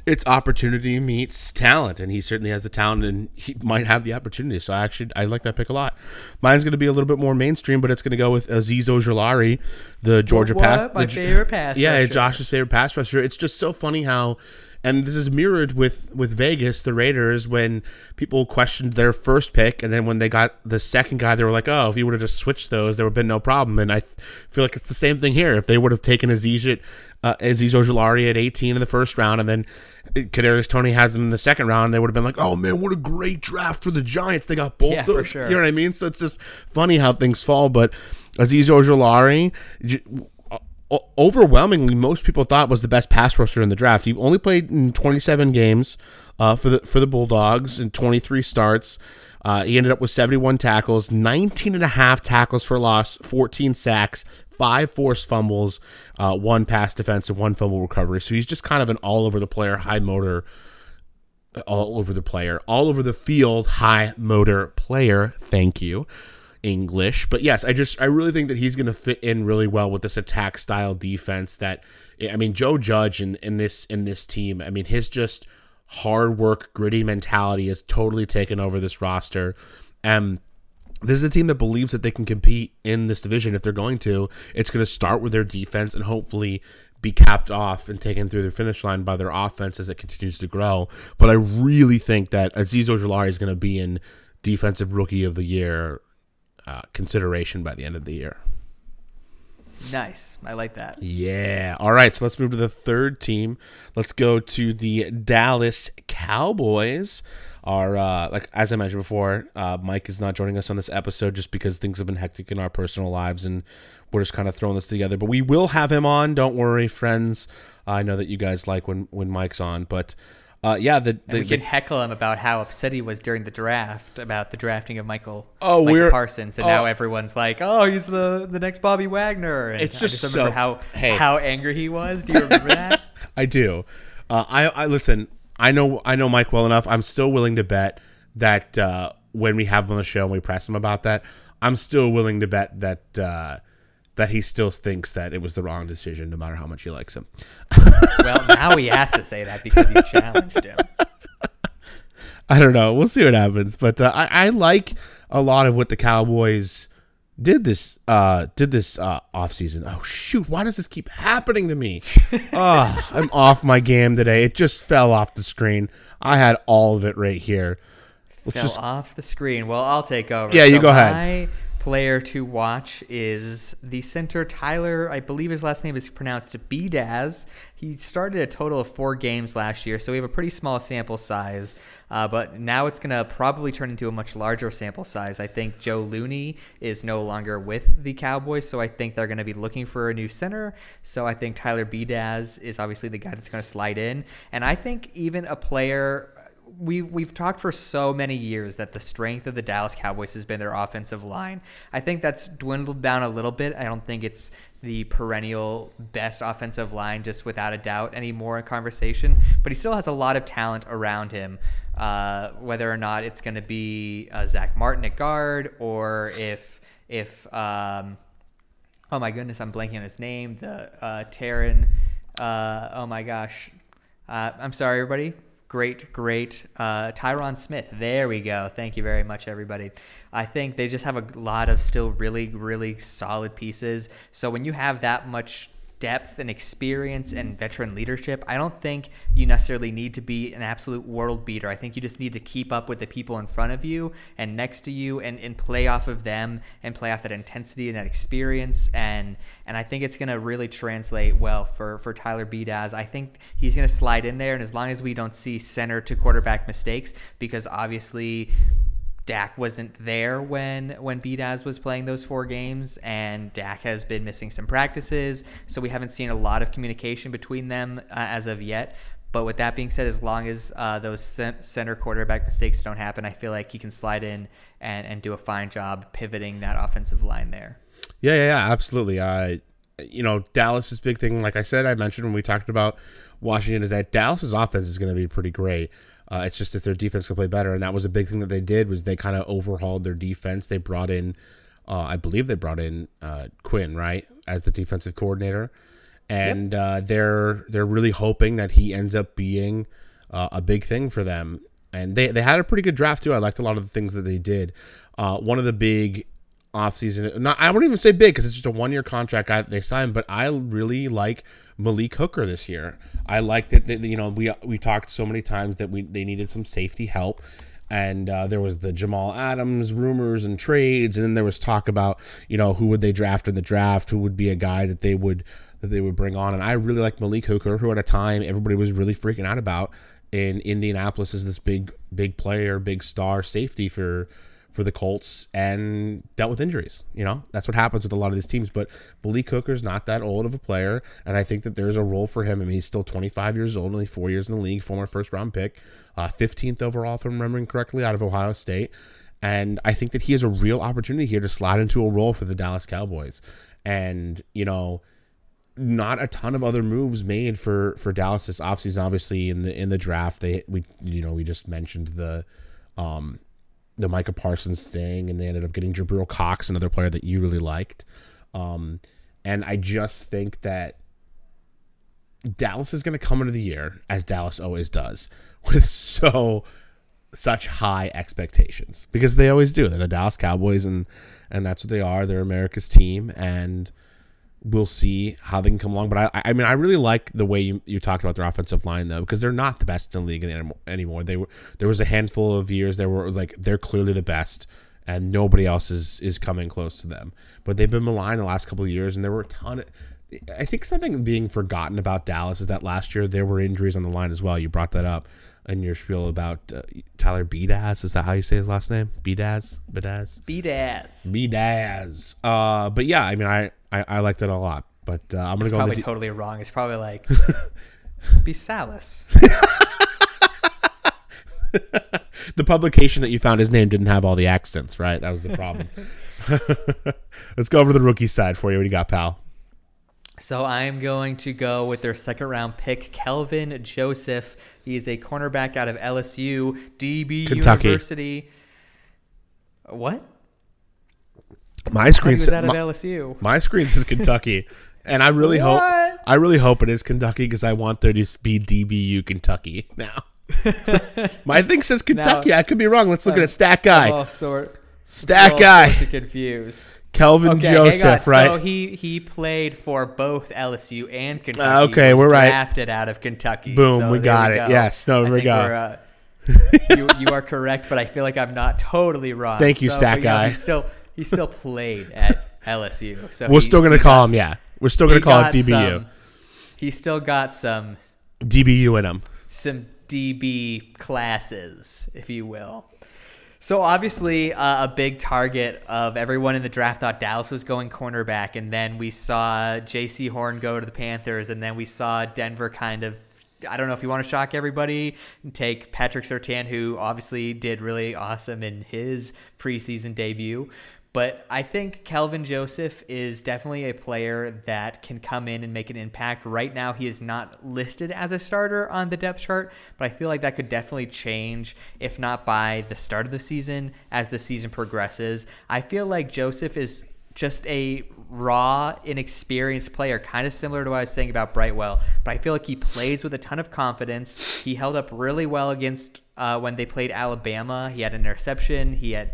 it's opportunity meets talent, and he certainly has the talent, and he might have the opportunity. So I actually I like that pick a lot. Mine's going to be a little bit more mainstream, but it's going to go with Azeez Ojulari, the Georgia What? pass. My the- favorite pass Yeah, rusher. Josh's favorite pass rusher. It's just so funny how. And this is mirrored with with Vegas, the Raiders, when people questioned their first pick, and then when they got the second guy, they were like, "Oh, if you would have just switched those, there would have been no problem." And I feel like it's the same thing here. If they would have taken Azeez, at- uh, Azeez Ojulari at 18 in the first round, and then Kadarius Toney has him in the second round, they would have been like, "Oh man, what a great draft for the Giants! They got both Yeah, for those." sure. You know what I mean? So it's just funny how things fall. But Azeez Ojulari. Overwhelmingly most people thought was the best pass rusher in the draft. He only played in 27 games uh, for the for the Bulldogs and 23 starts. Uh, he ended up with 71 tackles, 19 and a half tackles for loss, 14 sacks, five forced fumbles, uh, one pass defense, and one fumble recovery. So he's just kind of an all over the player, high motor, all over the player, all over the field, high motor player. Thank you. English. But yes, I just I really think that he's going to fit in really well with this attack style defense that I mean Joe Judge in, in this in this team. I mean his just hard work, gritty mentality has totally taken over this roster. And this is a team that believes that they can compete in this division if they're going to. It's going to start with their defense and hopefully be capped off and taken through the finish line by their offense as it continues to grow. But I really think that Azeez Ojulari is going to be in defensive rookie of the year uh, consideration by the end of the year. Nice. I like that. Yeah. All right. So let's move to the third team. Let's go to the Dallas Cowboys. Our uh, like as I mentioned before, uh, Mike is not joining us on this episode just because things have been hectic in our personal lives, and we're just kind of throwing this together. But we will have him on. Don't worry, friends. I know that you guys like when when Mike's on, but uh, yeah, the, the, And we the can heckle him about how upset he was during the draft about the drafting of Michael, Oh, Michael we're- Parsons, and now oh. everyone's like, "Oh, he's the the next Bobby Wagner." And It's I just remember so- how hey. how angry he was. Do you remember that? I do. Uh, I I listen. I know I know Mike well enough. I'm still willing to bet that uh, when we have him on the show and we press him about that, I'm still willing to bet that uh, that he still thinks that it was the wrong decision, no matter how much he likes him. well, now he has to say that because you challenged him. I don't know. We'll see what happens. But uh, I, I like a lot of what the Cowboys did this uh did this uh offseason. Oh shoot, why does this keep happening to me? oh, I'm off my game today. It just fell off the screen. I had all of it right here. Let's Fell just off the screen. Well, I'll take over. Yeah, you go ahead. My player to watch is the center Tyler. I believe his last name is pronounced Biadasz. He started a total of four games last year, so we have a pretty small sample size. Uh, but now it's going to probably turn into a much larger sample size. I think Joe Looney is no longer with the Cowboys, so I think they're going to be looking for a new center. So I think Tyler Biadasz is obviously the guy that's going to slide in. And I think even a player we we've talked for so many years that the strength of the Dallas Cowboys has been their offensive line. I think that's dwindled down a little bit. I don't think it's the perennial best offensive line, just without a doubt, anymore in conversation. But he still has a lot of talent around him. Uh, whether or not it's going to be uh, Zach Martin at guard, or if if um, oh my goodness, I'm blanking on his name. The uh, Taron. Uh, oh my gosh, uh, I'm sorry, everybody. Great, great. Uh, Tyron Smith. There we go. Thank you very much, everybody. I think they just have a lot of still really, really solid pieces. So when you have that much depth and experience and veteran leadership, I don't think you necessarily need to be an absolute world beater. I think you just need to keep up with the people in front of you and next to you and, and play off of them and play off that intensity and that experience. And and I think it's going to really translate well for, for Tyler Biadasz. I think he's going to slide in there. And as long as we don't see center to quarterback mistakes, because obviously Dak wasn't there when when Biadasz was playing those four games, and Dak has been missing some practices, so we haven't seen a lot of communication between them uh, as of yet. But with that being said, as long as uh, those center quarterback mistakes don't happen, I feel like he can slide in and, and do a fine job pivoting that offensive line there. Yeah, yeah, yeah absolutely. Uh, you know, Dallas's big thing, like I said, I mentioned when we talked about Washington, is that Dallas's offense is going to be pretty great. Uh, it's just if their defense could play better, and that was a big thing that they did was they kind of overhauled their defense. They brought in, uh, I believe they brought in uh, Quinn right as the defensive coordinator, and yep. Uh, they're they're really hoping that he ends up being uh, a big thing for them. And they they had a pretty good draft too. I liked a lot of the things that they did. Uh, one of the big offseason. Not I wouldn't even say big because it's just a one year contract I, they signed, but I really like Malik Hooker this year. I liked it. That, you know, we we talked so many times that we they needed some safety help. And uh, there was the Jamal Adams rumors and trades, and then there was talk about you know who would they draft in the draft, who would be a guy that they would that they would bring on. And I really like Malik Hooker, who at a time everybody was really freaking out about in Indianapolis as this big big player, big star safety for for the Colts and dealt with injuries. You know, that's what happens with a lot of these teams. But Malik Hooker's not that old of a player, and I think that there's a role for him. I mean, he's still 25 years old, only four years in the league, former first round pick, uh, 15th overall, if I'm remembering correctly, out of Ohio State. And I think that he has a real opportunity here to slide into a role for the Dallas Cowboys. And, you know, not a ton of other moves made for for Dallas this offseason. Obviously, in the in the draft, they we you know we just mentioned the um the Micah Parsons thing, and they ended up getting Jabril Cox, another player that you really liked. Um, and I just think that Dallas is going to come into the year as Dallas always does with so such high expectations because they always do. They're the Dallas Cowboys, and and that's what they are. They're America's team, and we'll see how they can come along. But I, I mean, I really like the way you, you talked about their offensive line though, because they're not the best in the league anymore. They were there was a handful of years there where it was like they're clearly the best, and nobody else is is coming close to them. But they've been maligned the last couple of years, and there were a ton of. I think something being forgotten about Dallas is that last year there were injuries on the line as well. You brought that up in your spiel about uh, Tyler Biadasz. Is that how you say his last name? Biadasz? Biadasz? Biadasz. Biadasz. Uh, but yeah, I mean, I I, I liked it a lot. But uh, I'm gonna it's go. Probably D- totally wrong. It's probably like Bisalis. the publication that you found his name didn't have all the accents, right? That was the problem. Let's go over to the rookie side for you. What do you got, pal? So I'm going to go with their second round pick, Kelvin Joseph. He's a cornerback out of LSU, DB Kentucky. University. What? My screen says out of LSU. My screen says Kentucky, and I really hope I really hope it is Kentucky because I want there to be DBU Kentucky now. my thing says Kentucky. Now, I could be wrong. Let's look at a stat guy. All sort. Stat all guy. confused. Kelvin okay, Joseph, right? So he he played for both LSU and Kentucky. Uh, okay, we're right. Drafted out of Kentucky. Boom, so we got we it. Go. Yes, no, I we got. Uh, you, you are correct, but I feel like I'm not totally wrong. Thank you, so, stat guy. Know, he still he still played at LSU, so we're still gonna call him. Yeah, we're still gonna call it DBU. Some, he still got some DBU in him. Some DB classes, if you will. So obviously, uh, a big target of everyone in the draft thought Dallas was going cornerback, and then we saw Jaycee Horn go to the Panthers, and then we saw Denver kind of I don't know if you want to shock everybody and take Patrick Surtain, who obviously did really awesome in his preseason debut. But I think Kelvin Joseph is definitely a player that can come in and make an impact. Right now, he is not listed as a starter on the depth chart, but I feel like that could definitely change, if not by the start of the season, as the season progresses. I feel like Joseph is just a raw, inexperienced player, kind of similar to what I was saying about Brightwell. But I feel like he plays with a ton of confidence. He held up really well against uh, when they played Alabama. He had an interception. He had.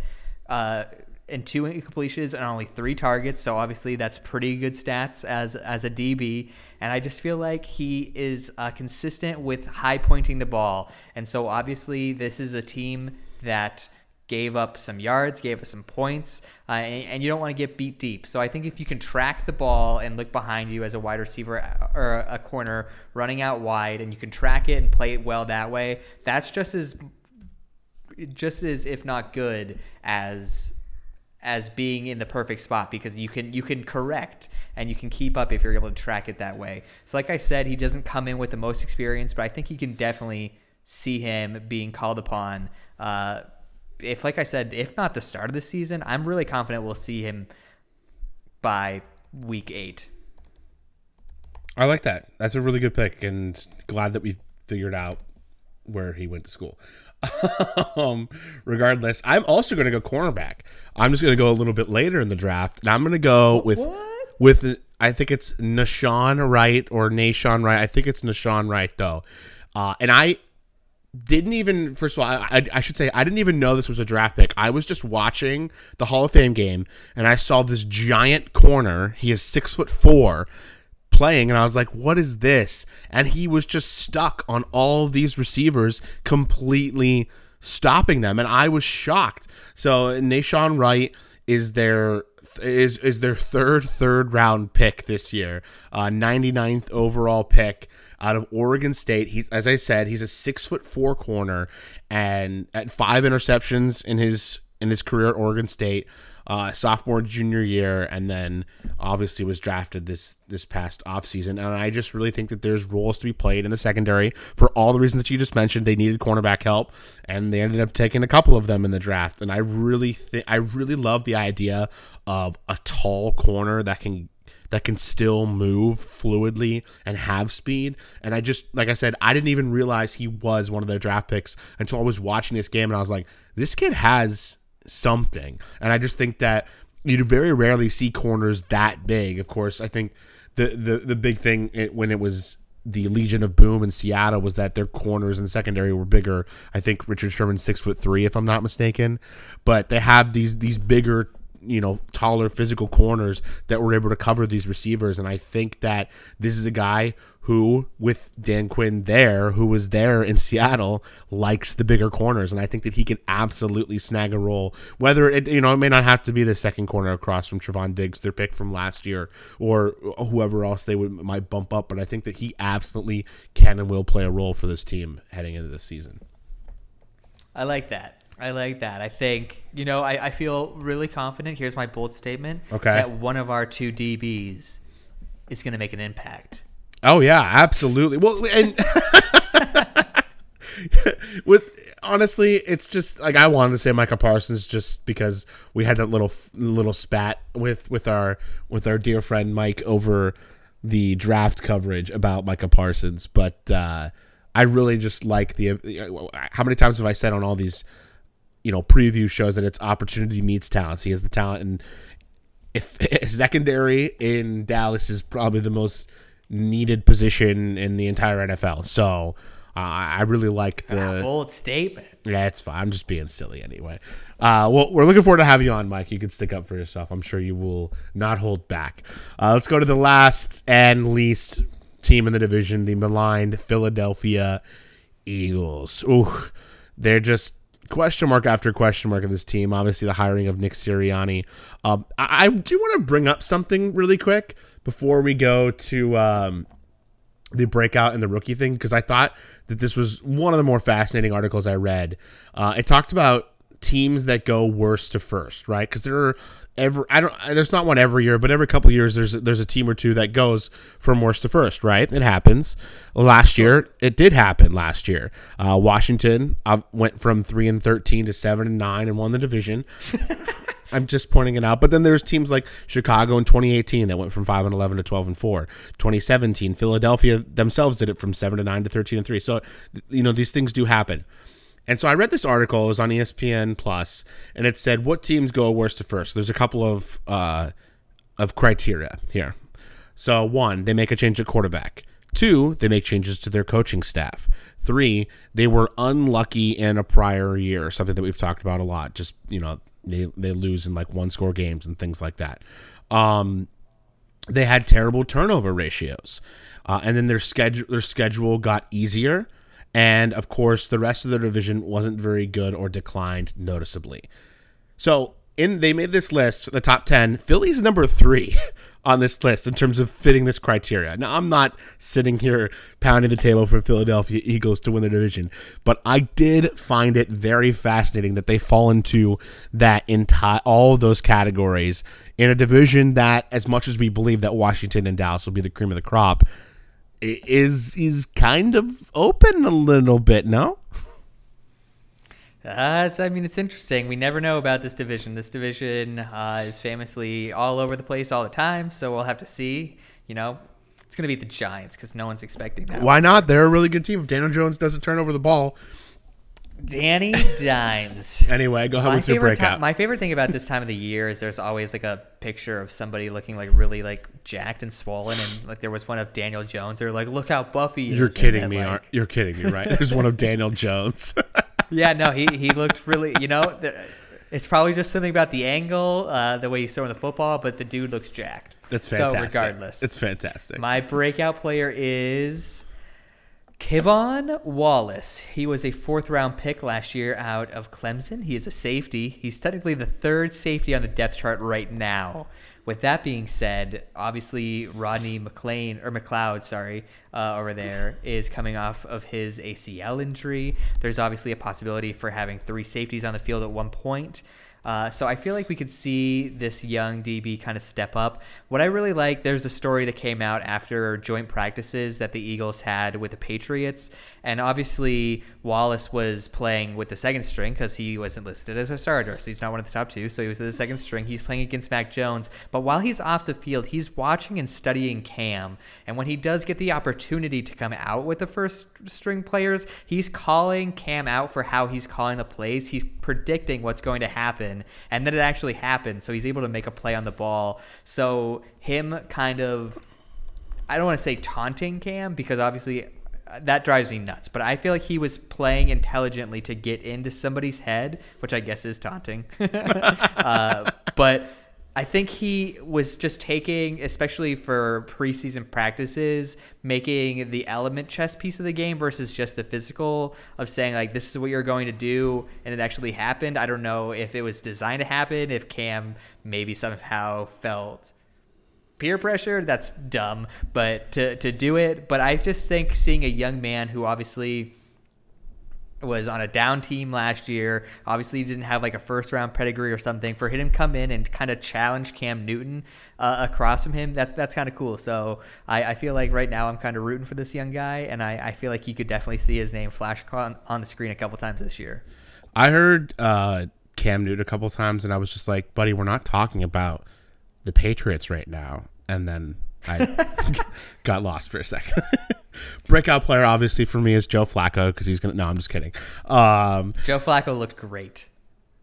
Uh, and two incompletions and only three targets. So obviously that's pretty good stats as as a DB. And I just feel like he is uh, consistent with high pointing the ball. And so obviously this is a team that gave up some yards, gave us some points, uh, and, and, you don't want to get beat deep. So I think if you can track the ball and look behind you as a wide receiver uh, or a corner running out wide, and you can track it and play it well that way, that's just as just as if not good as as being in the perfect spot because you can you can correct and you can keep up if you're able to track it that way. So like I said, he doesn't come in with the most experience, but I think you can definitely see him being called upon. Uh, if like I said, if not the start of the season, I'm really confident we'll see him by week eight. I like that. That's a really good pick, and glad that we figured out where he went to school. um, regardless, I'm also going to go cornerback. I'm just going to go a little bit later in the draft, and I'm going to go with what? with I think it's Nahshon Wright or Nahshon Wright. I think it's Nahshon Wright though, uh, and I didn't even first of all I, I, I, should say i didn't even know this was a draft pick i was just watching the hall of fame game and i saw this giant corner he is six foot four playing and I was like, what is this? And he was just stuck on all these receivers, completely stopping them. And I was shocked. So Nahshon Wright is their is is their third third round pick this year, uh, 99th overall pick out of Oregon State. He, as I said, he's a six foot four corner, and at five interceptions in his in his career at Oregon State uh, sophomore junior year and then obviously was drafted this this past offseason. And i just really think that there's roles to be played in the secondary for all the reasons that you just mentioned. They needed cornerback help and they ended up taking a couple of them in the draft. And i really think i really love the idea of a tall corner that can that can still move fluidly and have speed. And I just, like I said, I didn't even realize he was one of their draft picks until I was watching this game and I was like, this kid has something. And I just think that you very rarely see corners that big. Of course, I think the the the big thing when it was the Legion of Boom in Seattle was that their corners and secondary were bigger. I think Richard Sherman's six foot three, if I'm not mistaken. But they have these these bigger you know taller physical corners that were able to cover these receivers and i think that this is a guy who with dan quinn there who was there in seattle likes the bigger corners and i think that he can absolutely snag a role whether it you know it may not have to be the second corner across from Trevon Diggs their pick from last year or whoever else they would might bump up but i think that he absolutely can and will play a role for this team heading into this season i like that I like that. I think, you know, I, I feel really confident. Here's my bold statement. Okay. That one of our two DBs is going to make an impact. Oh, yeah, absolutely. Well, and with honestly, it's just like I wanted to say Micah Parsons just because we had that little little spat with with our with our dear friend Mike over the draft coverage about Micah Parsons, but uh, I really just like the. How many times have I said on all these you know preview shows that it's opportunity meets talent. He has the talent, and if secondary in Dallas is probably the most needed position in the entire NFL. So uh, I really like the bold statement. Yeah, it's fine. I'm just being silly anyway. Uh, well, we're looking forward to having you on, Mike. You can stick up for yourself. I'm sure you will not hold back. Uh, let's go to the last and least team in the division, the maligned Philadelphia Eagles. Ooh, they're just question mark after question mark of this team. Obviously, the hiring of Nick Sirianni. Um, I, I, do want to bring up something really quick before we go to um, the breakout and the rookie thing because I thought that this was one of the more fascinating articles I read. Uh, it talked about teams that go worst to first, right? Because there are every I don't there's not one every year, but every couple of years there's there's a team or two that goes from worst to first, right? It happens. Last year, it did happen. Last year, uh, Washington uh, went from three and thirteen to seven and nine and won the division. I'm just pointing it out. But then there's teams like Chicago in 2018 that went from 5 and 11 to 12 and 4. 2017, Philadelphia themselves did it from 7 to 9 to 13 and 3. So, you know, these things do happen. And so I read this article. It was on ESPN Plus, and it said what teams go worst to first. There's a couple of uh, of criteria here. So one, they make a change at quarterback. Two, they make changes to their coaching staff. Three, they were unlucky in a prior year, something that we've talked about a lot. Just you know, they they lose in like one score games and things like that. Um, they had terrible turnover ratios, uh, and then their schedule their schedule got easier, and of course the rest of the division wasn't very good or declined noticeably. So in they made this list, the top ten. Philly's number three on this list in terms of fitting this criteria. Now I'm not sitting here pounding the table for Philadelphia Eagles to win the division, but I did find it very fascinating that they fall into that entire all those categories in a division that, as much as we believe that Washington and Dallas will be the cream of the crop, is is kind of open a little bit. No. Uh, I mean, it's interesting. We never know about this division. This division uh, is famously all over the place all the time, so we'll have to see. You know, it's going to be the Giants because no one's expecting that. Why not? They're a really good team. If Daniel Jones doesn't turn over the ball, Danny Dimes. anyway, go ahead my with your breakout. my favorite thing about this time of the year is there's always like a picture of somebody looking like really like jacked and swollen, and like there was one of Daniel Jones. They're like, look how buffy. You're is," kidding me, like- aren't you're kidding me, right? There's one of Daniel Jones. Yeah, no, he he looked really. You know, the, it's probably just something about the angle, uh, the way he's throwing the football, but the dude looks jacked. That's fantastic. So regardless, it's fantastic. my breakout player is K'Von Wallace. He was a fourth round pick last year out of Clemson. He is a safety. He's technically the third safety on the depth chart right now. With that being said, obviously Rodney McLean or McLeod, sorry, uh, over there is coming off of his ACL injury. There's obviously a possibility for having three safeties on the field at one point. Uh, so I feel like we could see this young DB kind of step up. What I really like, there's a story that came out after joint practices that the Eagles had with the Patriots, and obviously Wallace was playing with the second string because he wasn't listed as a starter, so he's not one of the top two. So he was the second string. He's playing against Mac Jones, but while he's off the field, he's watching and studying Cam, and when he does get the opportunity to come out with the first string players, he's calling Cam out for how he's calling the plays. He's predicting what's going to happen, and then it actually happens. So he's able to make a play on the ball. So him kind of, I don't want to say taunting Cam because obviously uh, that drives me nuts. But I feel like he was playing intelligently to get into somebody's head, which I guess is taunting. uh, but I think he was just taking, especially for preseason practices, making the element chess piece of the game versus just the physical of saying like this is what you're going to do, and it actually happened. I don't know if it was designed to happen, if Cam maybe somehow felt peer pressure that's dumb but to, to do it but i just think seeing a young man who obviously was on a down team last year. Obviously didn't have like a first round pedigree or something. For him to come in and kind of challenge cam newton uh, across from him that, that's kind of cool. So I, I feel like right now i'm kind of rooting for this young guy and I, I feel like you could definitely see his name flash on, on the screen a couple times this year. I heard uh, Cam Newton a couple times, and I was just like, "Buddy, we're not talking about the Patriots right now." And then I got lost for a second. Breakout player, obviously for me, is Joe Flacco because he's gonna. No, I'm just kidding. Um, joe flacco looked great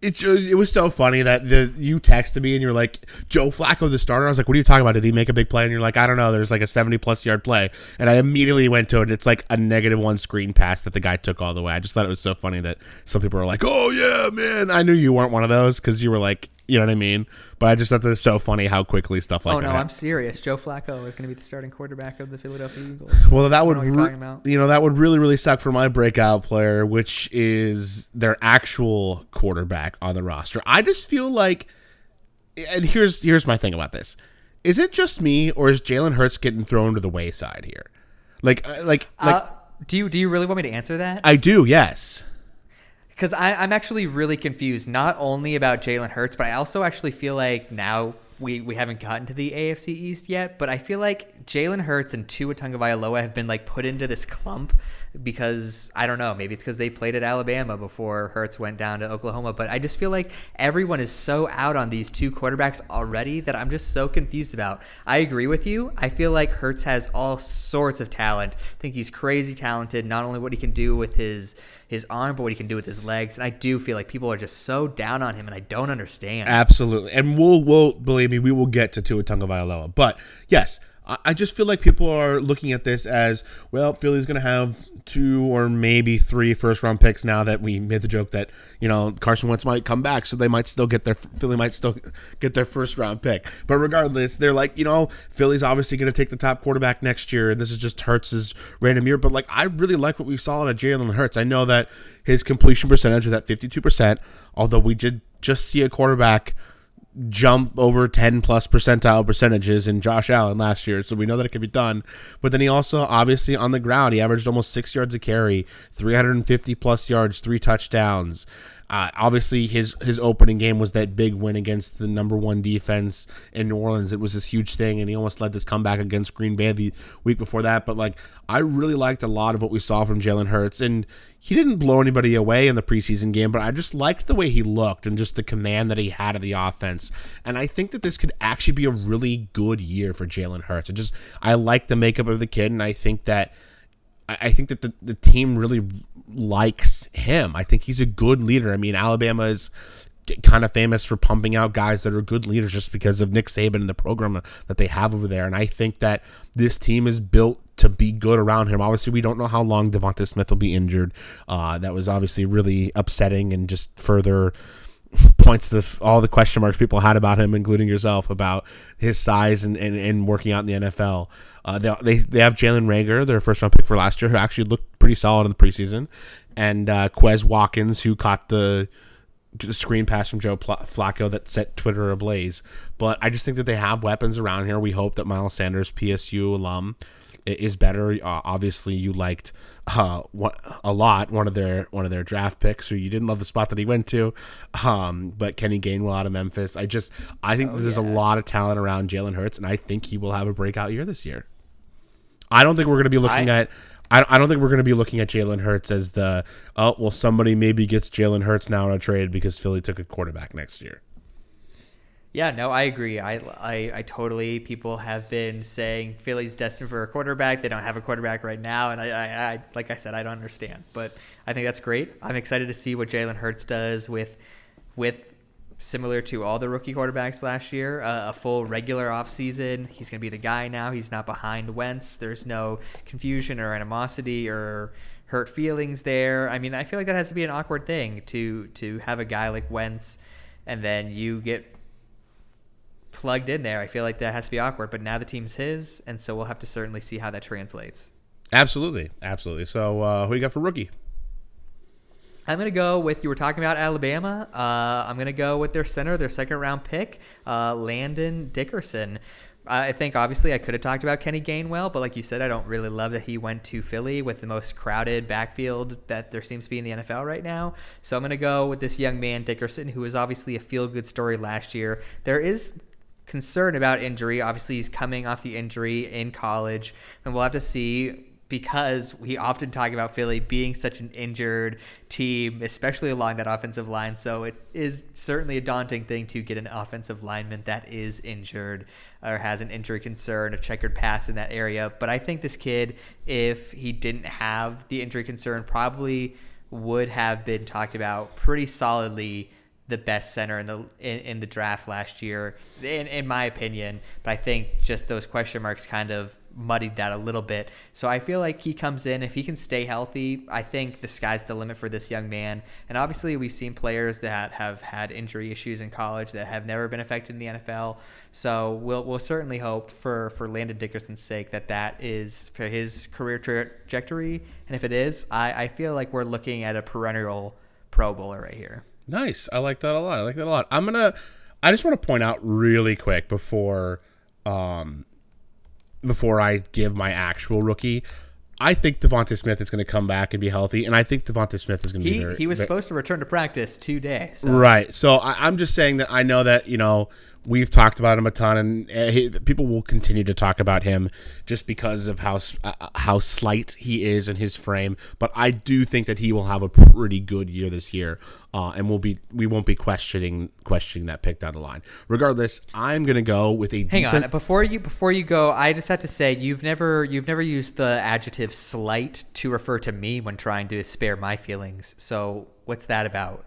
it just, it was so funny that the you texted me and you're like Joe Flacco the starter. I was like, what are you talking about? Did he make a big play? And you're like, I don't know. There's like a 70 plus yard play, and I immediately went to it. It's like a negative one screen pass that the guy took all the way. I just thought it was so funny that some people were like, oh yeah, man. I knew you weren't one of those because you were like, you know what I mean. But I just thought that was so funny how quickly stuff like oh that. no happened. i'm serious joe flacco is going to be the starting quarterback of the philadelphia eagles Well, that would re- you know that would really really suck for my breakout player, which is their actual quarterback on the roster. I just feel like, and here's here's my thing about this: is it just me or is Jalen Hurts getting thrown to the wayside here? Like uh, like like uh, do you do you really want me to answer that? I do, yes. Because I'm actually really confused, not only about Jalen Hurts, but I also actually feel like now we, we haven't gotten to the AFC East yet, but I feel like Jalen Hurts and Tua Tagovailoa have been like put into this clump because I don't know, maybe it's because they played at Alabama before Hurts went down to Oklahoma, but I just feel like everyone is so out on these two quarterbacks already that I'm just so confused about. I agree with you. I feel like Hurts has all sorts of talent. I think he's crazy talented, not only what he can do with his his arm, but what he can do with his legs. And I do feel like people are just so down on him, and I don't understand. Absolutely, and we'll we'll believe me, we will get to Tua Tagovailoa. But yes, I, just feel like people are looking at this as well. Philly's going to have two or maybe three first round picks now that we made the joke that you know Carson Wentz might come back, so they might still get their Philly might still get their first round pick. But regardless, they're like you know Philly's obviously going to take the top quarterback next year, and this is just Hurts's random year. But like I really like what we saw out of Jalen Hurts. I know that his completion percentage was at fifty two percent, although we did just see a quarterback jump over 10 plus percentile percentages in Josh Allen last year. So we know that it can be done. But then he also, obviously, on the ground, he averaged almost six yards a carry, 350 plus yards, three touchdowns. Uh, obviously, his his opening game was that big win against the number one defense in New Orleans. It was this huge thing, and he almost led this comeback against Green Bay the week before that. But like, I really liked a lot of what we saw from Jalen Hurts, and he didn't blow anybody away in the preseason game. But I just liked the way he looked and just the command that he had of the offense. And I think that this could actually be a really good year for Jalen Hurts. I just I like the makeup of the kid, and I think that I think that the, the team really likes him. I think he's a good leader. I mean, Alabama is kind of famous for pumping out guys that are good leaders just because of Nick Saban and the program that they have over there. And I think that this team is built to be good around him. Obviously, we don't know how long DeVonta Smith will be injured. Uh, that was obviously really upsetting and just further points to the, all the question marks people had about him, including yourself, about his size and, and, and working out in the NFL. Uh, they, they, they have Jalen Reagor, their first round pick for last year, who actually looked pretty solid in the preseason, and uh, Quez Watkins, who caught the screen pass from Joe Flacco that set Twitter ablaze. But I just think that they have weapons around here. We hope that Miles Sanders, PSU alum, is better. Uh, obviously, you liked uh, a lot one of their one of their draft picks, or you didn't love the spot that he went to. Um, but Kenny Gainwell out of Memphis, I just I think oh, there's yeah. a lot of talent around Jalen Hurts, and I think he will have a breakout year this year. I don't think we're going to be looking I, at. I, I don't think we're going to be looking at Jalen Hurts as the oh well somebody maybe gets Jalen Hurts now in a trade because Philly took a quarterback next year. Yeah, no, I agree. I, I, I totally. People have been saying Philly's destined for a quarterback. They don't have a quarterback right now, and I, I, I like I said, I don't understand. But I think that's great. I'm excited to see what Jalen Hurts does with, with similar to all the rookie quarterbacks last year, uh, a full regular offseason. He's going to be the guy now. He's not behind Wentz. There's no confusion or animosity or hurt feelings there. I mean, I feel like that has to be an awkward thing to to have a guy like Wentz, and then you get plugged in there. I feel like that has to be awkward, but now the team's his, and so we'll have to certainly see how that translates. Absolutely, absolutely. So, uh, who you got for rookie? I'm gonna go with you were talking about Alabama. Uh, I'm gonna go with their center, their second round pick, uh, Landon Dickerson. I think obviously I could have talked about Kenny Gainwell, but like you said, I don't really love that he went to Philly with the most crowded backfield that there seems to be in the NFL right now. So I'm going to go with this young man, Dickerson, who was obviously a feel good story last year. There is concern about injury. Obviously, he's coming off the injury in college, and we'll have to see because we often talk about Philly being such an injured team, especially along that offensive line. So it is certainly a daunting thing to get an offensive lineman that is injured or has an injury concern, a checkered past in that area. But I think this kid, if he didn't have the injury concern, probably would have been talked about pretty solidly the best center in the in, in the draft last year, in, in my opinion. But I think just those question marks kind of muddied that a little bit. So I feel like he comes in if he can stay healthy. I think the sky's the limit for this young man. And obviously, we've seen players that have had injury issues in college that have never been affected in the NFL. So we'll we'll certainly hope for for Landon Dickerson's sake that that is for his career trajectory. And if it is, I, I feel like we're looking at a perennial Pro Bowler right here. Nice. I like that a lot. I like that a lot. I'm gonna. I just want to point out really quick before, um, before I give my actual rookie. I think DeVonta Smith is going to come back and be healthy, and I think DeVonta Smith is going to be He he was supposed to return to practice today. So. Right. So I, I'm just saying that I know that you know we've talked about him a ton, and uh, he, people will continue to talk about him just because of how uh, uh, how slight he is in his frame. But I do think that he will have a pretty good year this year, uh, and we'll be we won't be questioning questioning that pick down the line. Regardless, I'm gonna go with a Hang defen- on, before you before you go, I just have to say you've never you've never used the adjective slight to refer to me when trying to spare my feelings. So what's that about?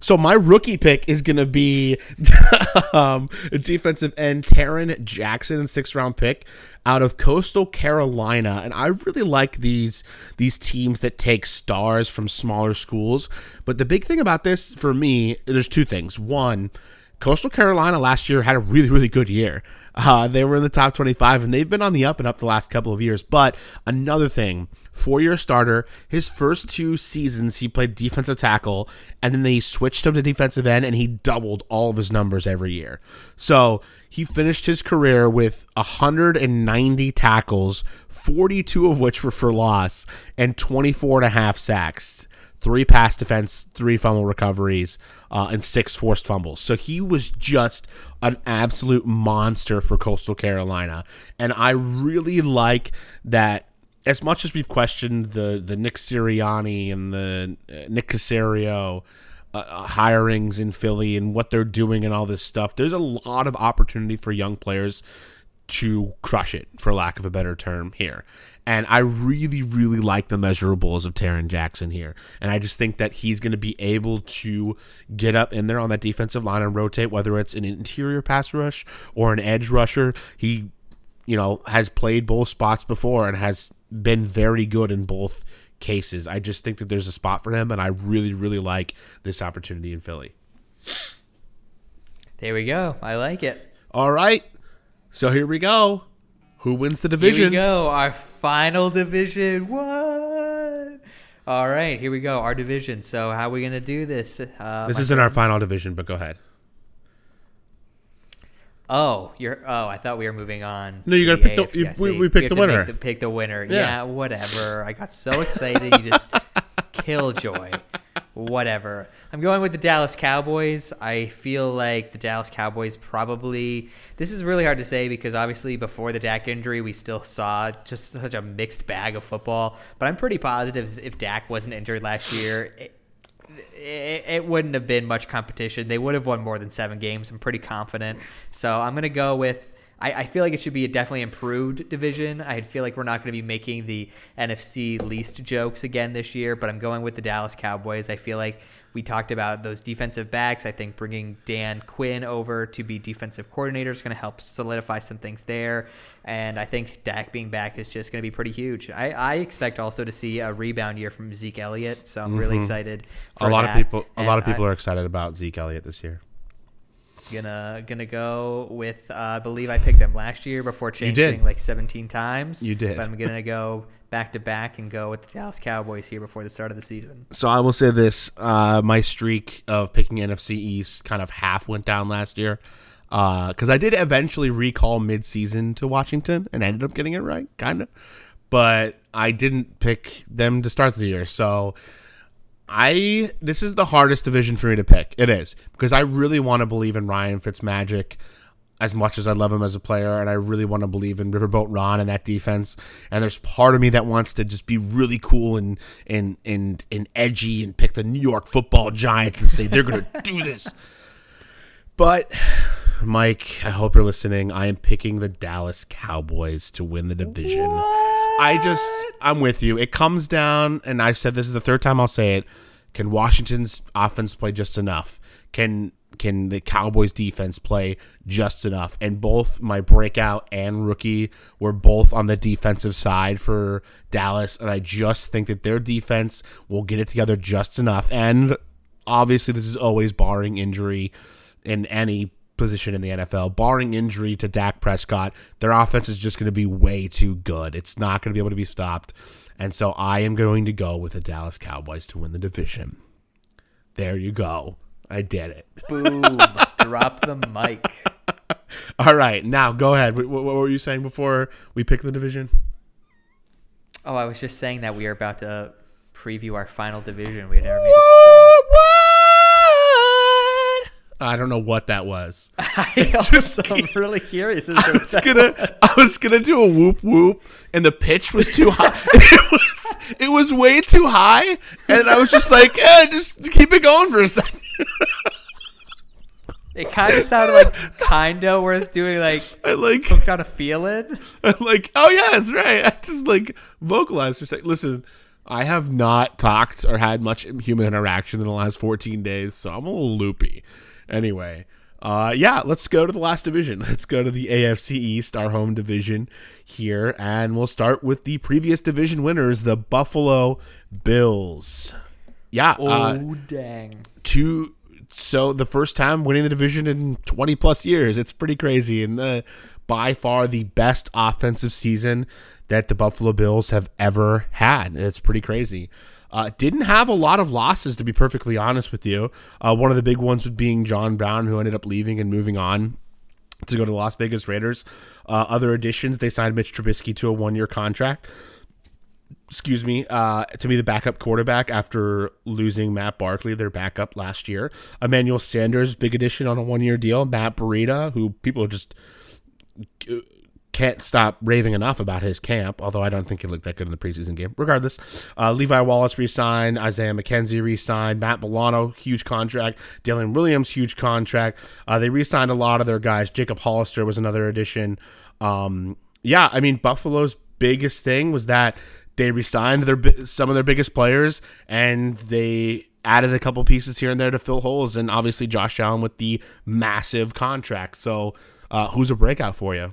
So my rookie pick is going to be um, defensive end Tarron Jackson, sixth round pick out of Coastal Carolina, and I really like these these teams that take stars from smaller schools. But the big thing about this for me, there's two things. One, Coastal Carolina last year had a really really good year. Uh, they were in the top 25, and they've been on the up and up the last couple of years. But another thing, four year starter, his first two seasons he played defensive tackle, and then they switched him to defensive end, and he doubled all of his numbers every year. So he finished his career with 190 tackles, 42 of which were for loss, and 24 and a half sacks three pass defense, three fumble recoveries, uh, and six forced fumbles. So he was just an absolute monster for Coastal Carolina, and I really like that. As much as we've questioned the the Nick Sirianni and the uh, Nick Caserio uh, uh, hirings in Philly and what they're doing and all this stuff, there's a lot of opportunity for young players to crush it, for lack of a better term, here. And I really, really like the measurables of Tarron Jackson here. And I just think that he's going to be able to get up in there on that defensive line and rotate, whether it's an interior pass rush or an edge rusher. He, you know, has played both spots before and has been very good in both cases. I just think that there's a spot for him, and I really, really like this opportunity in Philly. There we go. I like it. All right. So here we go. Who wins the division? Here we go. Our final division. What? All right, here we go. Our division. So how are we gonna do this? Uh, This isn't our final division, but go ahead. Oh, you're. Oh, I thought we were moving on. No, you gotta pick the- you- we- we picked have the to winner. the- pick the winner. Yeah. Yeah. whatever. I got so excited. You just killjoy. Whatever. I'm going with the Dallas Cowboys. I feel like the Dallas Cowboys probably. This is really hard to say because obviously before the Dak injury, we still saw just such a mixed bag of football. But I'm pretty positive if Dak wasn't injured last year. It, it, it wouldn't have been much competition. They would have won more than seven games. I'm pretty confident. So I'm going to go with. I, I feel like it should be a definitely improved division. I feel like we're not going to be making the NFC least jokes again this year, but I'm going with the Dallas Cowboys. I feel like we talked about those defensive backs. I think bringing Dan Quinn over to be defensive coordinator is going to help solidify some things there. And I think Dak being back is just going to be pretty huge. I, I expect also to see a rebound year from Zeke Elliott, so I'm really mm-hmm. excited. A lot that. of people, a lot of people I- are excited about Zeke Elliott this year. Gonna gonna go with uh, I believe I picked them last year before changing like 17 times. You did. But I'm gonna go back to back and go with the Dallas Cowboys here before the start of the season. So I will say this: uh, my streak of picking NFC East kind of half went down last year because I did eventually recall mid-season to Washington and ended up getting it right, kind of. But I didn't pick them to start the year, so I this is the hardest division for me to pick. It is because I really want to believe in Ryan Fitzmagic as much as I love him as a player, and I really want to believe in Riverboat Ron and that defense. And there's part of me that wants to just be really cool and and and and edgy and pick the New York Football Giants and say they're gonna do this. But Mike, I hope you're listening. I am picking the Dallas Cowboys to win the division. I just, I'm with you. It comes down, and I said this is the third time I'll say it. Can Washington's offense play just enough? Can can the Cowboys defense play just enough? And both my breakout and rookie were both on the defensive side for Dallas, and I just think that their defense will get it together just enough. And obviously, this is always barring injury in any position in the NFL, barring injury to Dak Prescott, their offense is just going to be way too good. It's not going to be able to be stopped. And so I am going to go with the Dallas Cowboys to win the division. There you go. I did it. Boom! Drop the mic. All right, now go ahead. What, what were you saying before we pick the division? Oh, I was just saying that we are about to preview our final division. We had never made I don't know what that was. I also am really curious. I was gonna, I was gonna do a whoop whoop, and the pitch was too high. it was, it was way too high, and I was just like, eh, just keep it going for a second. It kind of sounded like kinda worth doing. Like I like, I'm trying to feel it. I'm like, oh yeah, that's right. I just like vocalized for a second. Listen, I have not talked or had much human interaction in the last 14 days, so I'm a little loopy. Anyway, uh, yeah, let's go to the last division. Let's go to the AFC East, our home division here, and we'll start with the previous division winners, the Buffalo Bills. Yeah, uh, Oh dang! two so the first time winning the division in 20 plus years it's pretty crazy and the by far the best offensive season that the buffalo bills have ever had it's pretty crazy uh, didn't have a lot of losses to be perfectly honest with you uh, one of the big ones would being john brown who ended up leaving and moving on to go to the las vegas raiders uh, other additions they signed mitch trubisky to a one-year contract excuse me, uh, to be the backup quarterback after losing Matt Barkley, their backup last year. Emmanuel Sanders, big addition on a one year deal. Matt Breida, who people just can't stop raving enough about his camp, although I don't think he looked that good in the preseason game. Regardless, uh, Levi Wallace re-signed, Isaiah McKenzie re-signed, Matt Milano, huge contract, Daryl Williams, huge contract. Uh, they re-signed a lot of their guys. Jacob Hollister was another addition. Um, yeah, I mean Buffalo's biggest thing was that they re-signed their some of their biggest players and they added a couple pieces here and there to fill holes and obviously Josh Allen with the massive contract. So, uh, who's a breakout for you?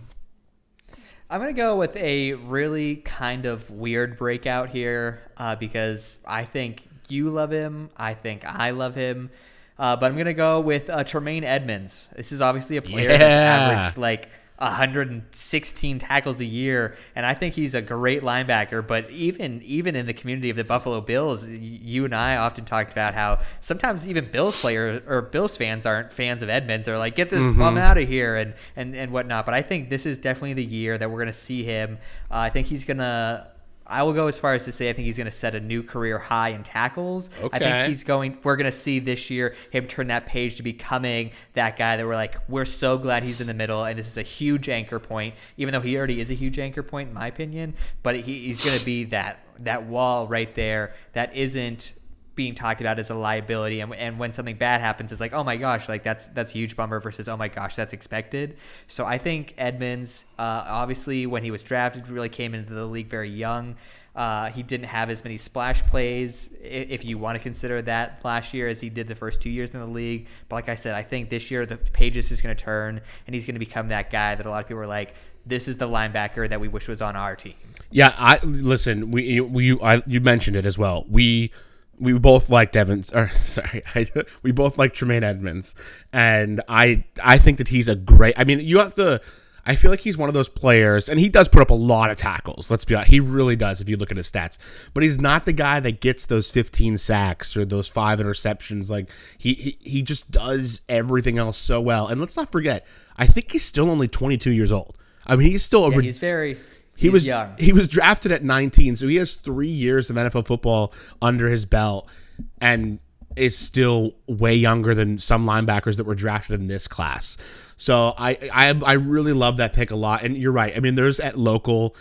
I'm gonna go with a really kind of weird breakout here uh, because I think you love him. I think I love him. Uh, but I'm gonna go with uh, Tremaine Edmunds. This is obviously a player that's averaged like 116 tackles a year, and I think he's a great linebacker. But even even in the community of the Buffalo Bills, you and I often talked about how sometimes even Bills players or Bills fans aren't fans of Edmunds. They're like, get this bum out of here and and and whatnot. But I think this is definitely the year that we're gonna see him. Uh, I think he's gonna. I will go as far as to say I think he's going to set a new career high in tackles. I think he's going. We're going to see this year him turn that page to becoming that guy that we're like, we're so glad he's in the middle, and this is a huge anchor point. Even though he already is a huge anchor point in my opinion, but he, he's going to be that that wall right there that isn't being talked about as a liability and, and when something bad happens it's like oh my gosh like that's that's a huge bummer versus oh my gosh that's expected so i think edmunds uh, obviously when he was drafted really came into the league very young uh, he didn't have as many splash plays if you want to consider that last year as he did the first two years in the league but like i said i think this year the page is going to turn and he's going to become that guy that a lot of people are like this is the linebacker that we wish was on our team Yeah, I listen. We we I, you mentioned it as well. We we both like Devin. Or sorry, I, we both like Tremaine Edmunds, and I I think that he's a great. I mean, you have to. I feel like he's one of those players, and he does put up a lot of tackles. Let's be honest, he really does. If you look at his stats, but he's not the guy that gets those 15 sacks or those five interceptions. Like he he, he just does everything else so well. And let's not forget, I think he's still only 22 years old. I mean, he's still a yeah, he's very he he's was young he was drafted at 19, so he has three years of NFL football under his belt, and is still way younger than some linebackers that were drafted in this class. So I I I really love that pick a lot. And you're right. I mean, there's at local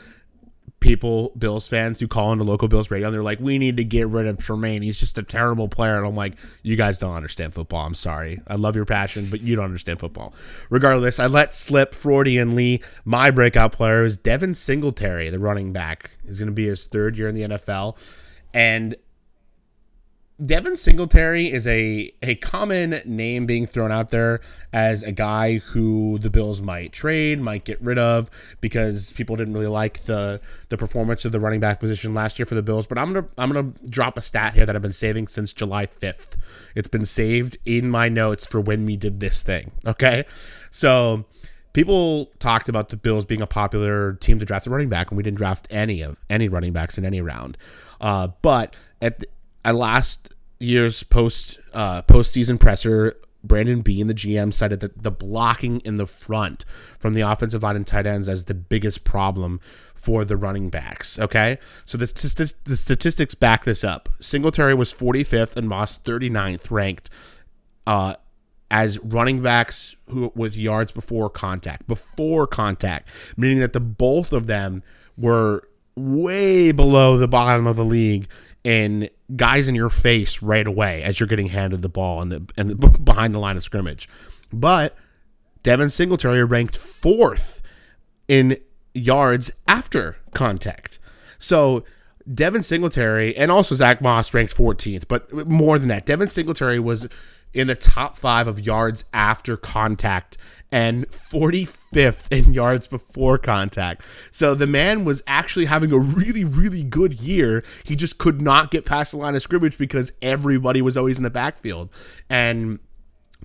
people, Bills fans who call into local Bills radio and they're like, we need to get rid of Tremaine. He's just a terrible player. And I'm like, you guys don't understand football. I'm sorry. I love your passion, but you don't understand football. Regardless, I let slip Freudian Lee. My breakout player is Devin Singletary, the running back. He's going to be his third year in the NFL. And Devin Singletary is a a common name being thrown out there as a guy who the Bills might trade, might get rid of because people didn't really like the the performance of the running back position last year for the Bills. But I'm gonna I'm gonna drop a stat here that I've been saving since July 5th. It's been saved in my notes for when we did this thing. Okay, so people talked about the Bills being a popular team to draft a running back, and we didn't draft any of any running backs in any round. Uh, but at the, at last year's post uh, postseason presser, Brandon Beane, the GM, cited that the blocking in the front from the offensive line and tight ends as the biggest problem for the running backs. Okay, so the, st- the statistics back this up. Singletary was 45th and Moss 39th ranked uh, as running backs who with yards before contact, before contact, meaning that the both of them were way below the bottom of the league and guys in your face right away as you're getting handed the ball and the and the, behind the line of scrimmage. But Devin Singletary ranked fourth in yards after contact. So Devin Singletary and also Zach Moss ranked 14th, but more than that, Devin Singletary was in the top five of yards after contact and 45th in yards before contact. So the man was actually having a really, really good year. He just could not get past the line of scrimmage because everybody was always in the backfield. And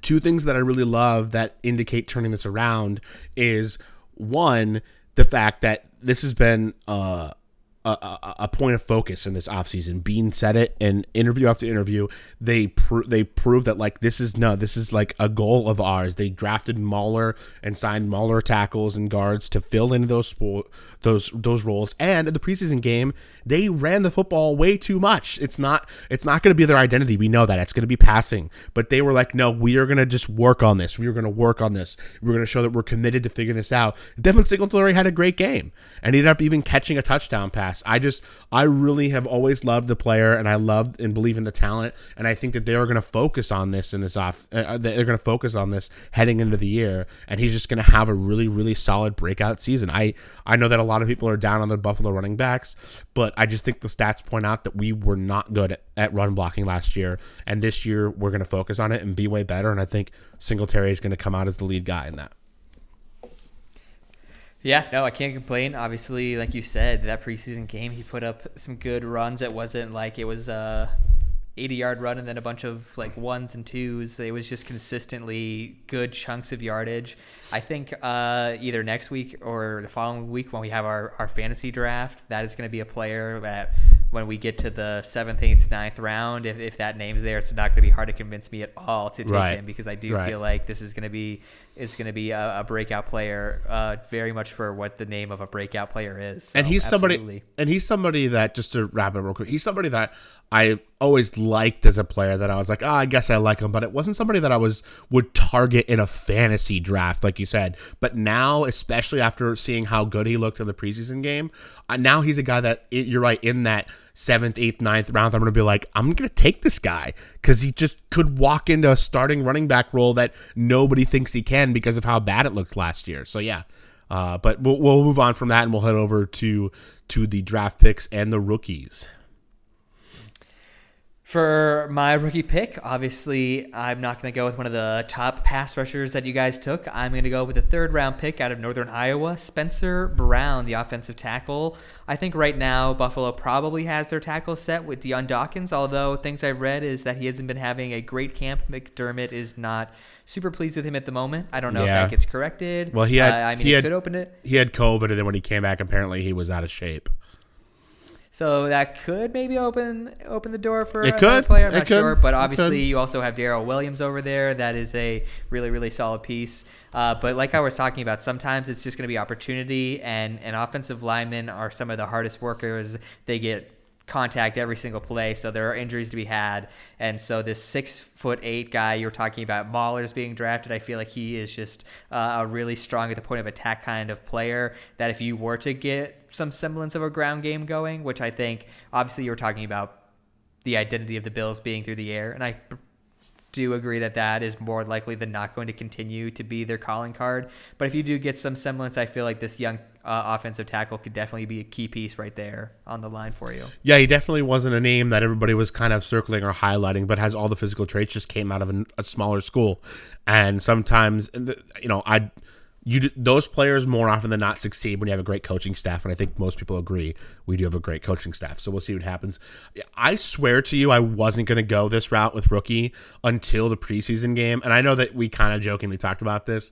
two things that I really love that indicate turning this around is one, the fact that this has been uh, a, a, point of focus in this offseason. Beane said it in interview after interview. They they prove that like this is no, this is like a goal of ours. They drafted Mauler and signed Mauler tackles and guards to fill in those spo- those those roles. And in the preseason game, they ran the football way too much. It's not it's not going to be their identity. We know that it's going to be passing. But they were like, no, we are going to just work on this. We are going to work on this. We're going to show that we're committed to figuring this out. Devin Singletary had a great game and ended up even catching a touchdown pass. I just, I really have always loved the player, and I love and believe in the talent, and I think that they are going to focus on this in this off. Uh, they're going to focus on this heading into the year, and he's just going to have a really, really solid breakout season. I, I know that a lot of people are down on the Buffalo running backs, but I just think the stats point out that we were not good at, at run blocking last year, and this year we're going to focus on it and be way better. And I think Singletary is going to come out as the lead guy in that. Yeah, no, I can't complain. Obviously, like you said, that preseason game, he put up some good runs. It wasn't like it was a 80 yard run and then a bunch of like ones and twos. It was just consistently good chunks of yardage. I think uh, either next week or the following week when we have our, our fantasy draft, that is going to be a player that when we get to the seventh, eighth, ninth round, if, if that name's there, it's not going to be hard to convince me at all to take Right. him because I do Right. feel like this is going to be is going to be a, a breakout player, uh, very much for what the name of a breakout player is. and So, he's somebody absolutely. and he's somebody that just to wrap it real quick he's somebody that i always liked as a player that i was like oh, i guess i like him but it wasn't somebody that i was would target in a fantasy draft like you said but now especially after seeing how good he looked in the preseason game uh, now he's a guy that you're right in that seventh eighth ninth round i'm gonna be like i'm gonna take this guy because he just could walk into a starting running back role that nobody thinks he can because of how bad it looked last year so yeah uh, but we'll, we'll move on from that and we'll head over to to the draft picks and the rookies. For my rookie pick, obviously, I'm not going to go with one of the top pass rushers that you guys took. I'm going to go with the third round pick out of Northern Iowa, Spencer Brown, the offensive tackle. I think right now Buffalo probably has their tackle set with Dion Dawkins, although things I've read is that he hasn't been having a great camp. McDermott is not super pleased with him at the moment. I don't know Yeah. if that gets corrected. Well, he had Uh, I mean, he it had could open it. He had COVID, and then when he came back, apparently he was out of shape. So that could maybe open open the door for It another could. player. I'm It not could. sure, but obviously you also have Daryl Williams over there. That is a really really solid piece. Uh, but like I was talking about, sometimes it's just going to be opportunity, and and offensive linemen are some of the hardest workers. They get contact every single play, so there are injuries to be had. And so this six foot eight guy you're talking about, Mahler's being drafted. I feel like he is just uh, a really strong at the point of attack kind of player. That if you were to get some semblance of a ground game going, which I think obviously you were talking about the identity of the Bills being through the air, and I do agree that that is more likely than not going to continue to be their calling card. But if you do get some semblance, I feel like this young uh, offensive tackle could definitely be a key piece right there on the line for you. Yeah, he definitely wasn't a name that everybody was kind of circling or highlighting, but has all the physical traits. Just came out of a, a smaller school, and sometimes, you know, I. You those players more often than not succeed when you have a great coaching staff, and I think most people agree we do have a great coaching staff. So we'll see what happens. I swear to you, I wasn't going to go this route with rookie until the preseason game, and I know that we kind of jokingly talked about this.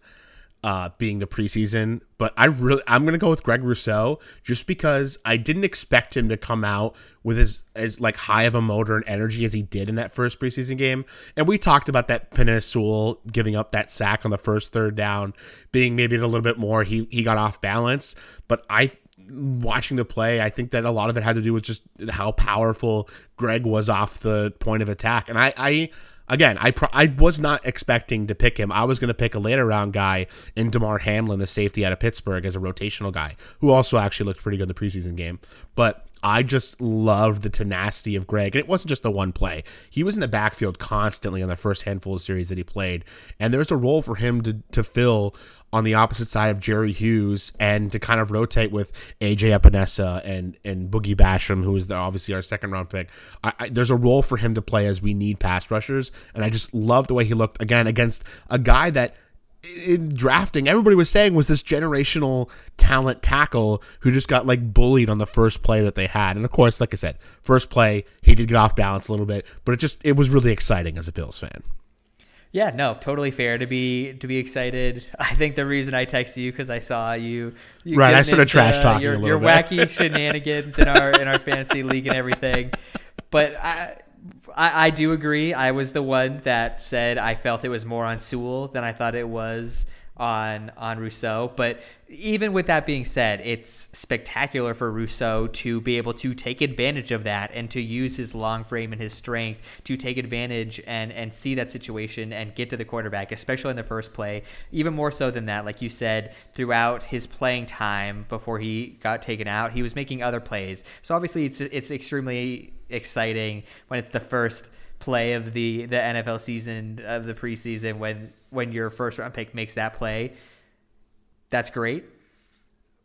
Uh, being the preseason, but I really I'm gonna go with Greg Rousseau just because I didn't expect him to come out with as as like high of a motor and energy as he did in that first preseason game. And we talked about that Penei Sewell giving up that sack on the first third down, being maybe a little bit more he he got off balance. But I watching the play, I think that a lot of it had to do with just how powerful Greg was off the point of attack. And I, I again, I pro- I was not expecting to pick him. I was going to pick a later round guy in Damar Hamlin, the safety out of Pittsburgh, as a rotational guy who also actually looked pretty good in the preseason game. But I just loved the tenacity of Greg. And it wasn't just the one play. He was in the backfield constantly on the first handful of series that he played. And there's a role for him to, to fill on the opposite side of Jerry Hughes and to kind of rotate with AJ Epenesa and, and Boogie Basham, who is the, obviously our second round pick. I, I, there's a role for him to play as we need pass rushers. And I just love the way he looked again against a guy that – in drafting, everybody was saying was this generational talent tackle who just got like bullied on the first play that they had. And of course, like I said, first play, he did get off balance a little bit, but it just it was really exciting as a Bills fan. Yeah, no, totally fair to be to be excited. I think the reason I texted you because I saw you, you right. I started trash talking your, your wacky shenanigans in our in our fantasy league and everything. But I, I, I do agree. I was the one that said I felt it was more on Sewell than I thought it was on on Rousseau. But even with that being said, it's spectacular for Rousseau to be able to take advantage of that and to use his long frame and his strength to take advantage and and see that situation and get to the quarterback, especially in the first play. Even more so than that, like you said, throughout his playing time before he got taken out, he was making other plays. So obviously, it's it's extremely exciting when it's the first play of the the NFL season of the preseason when when your first round pick makes that play. That's great.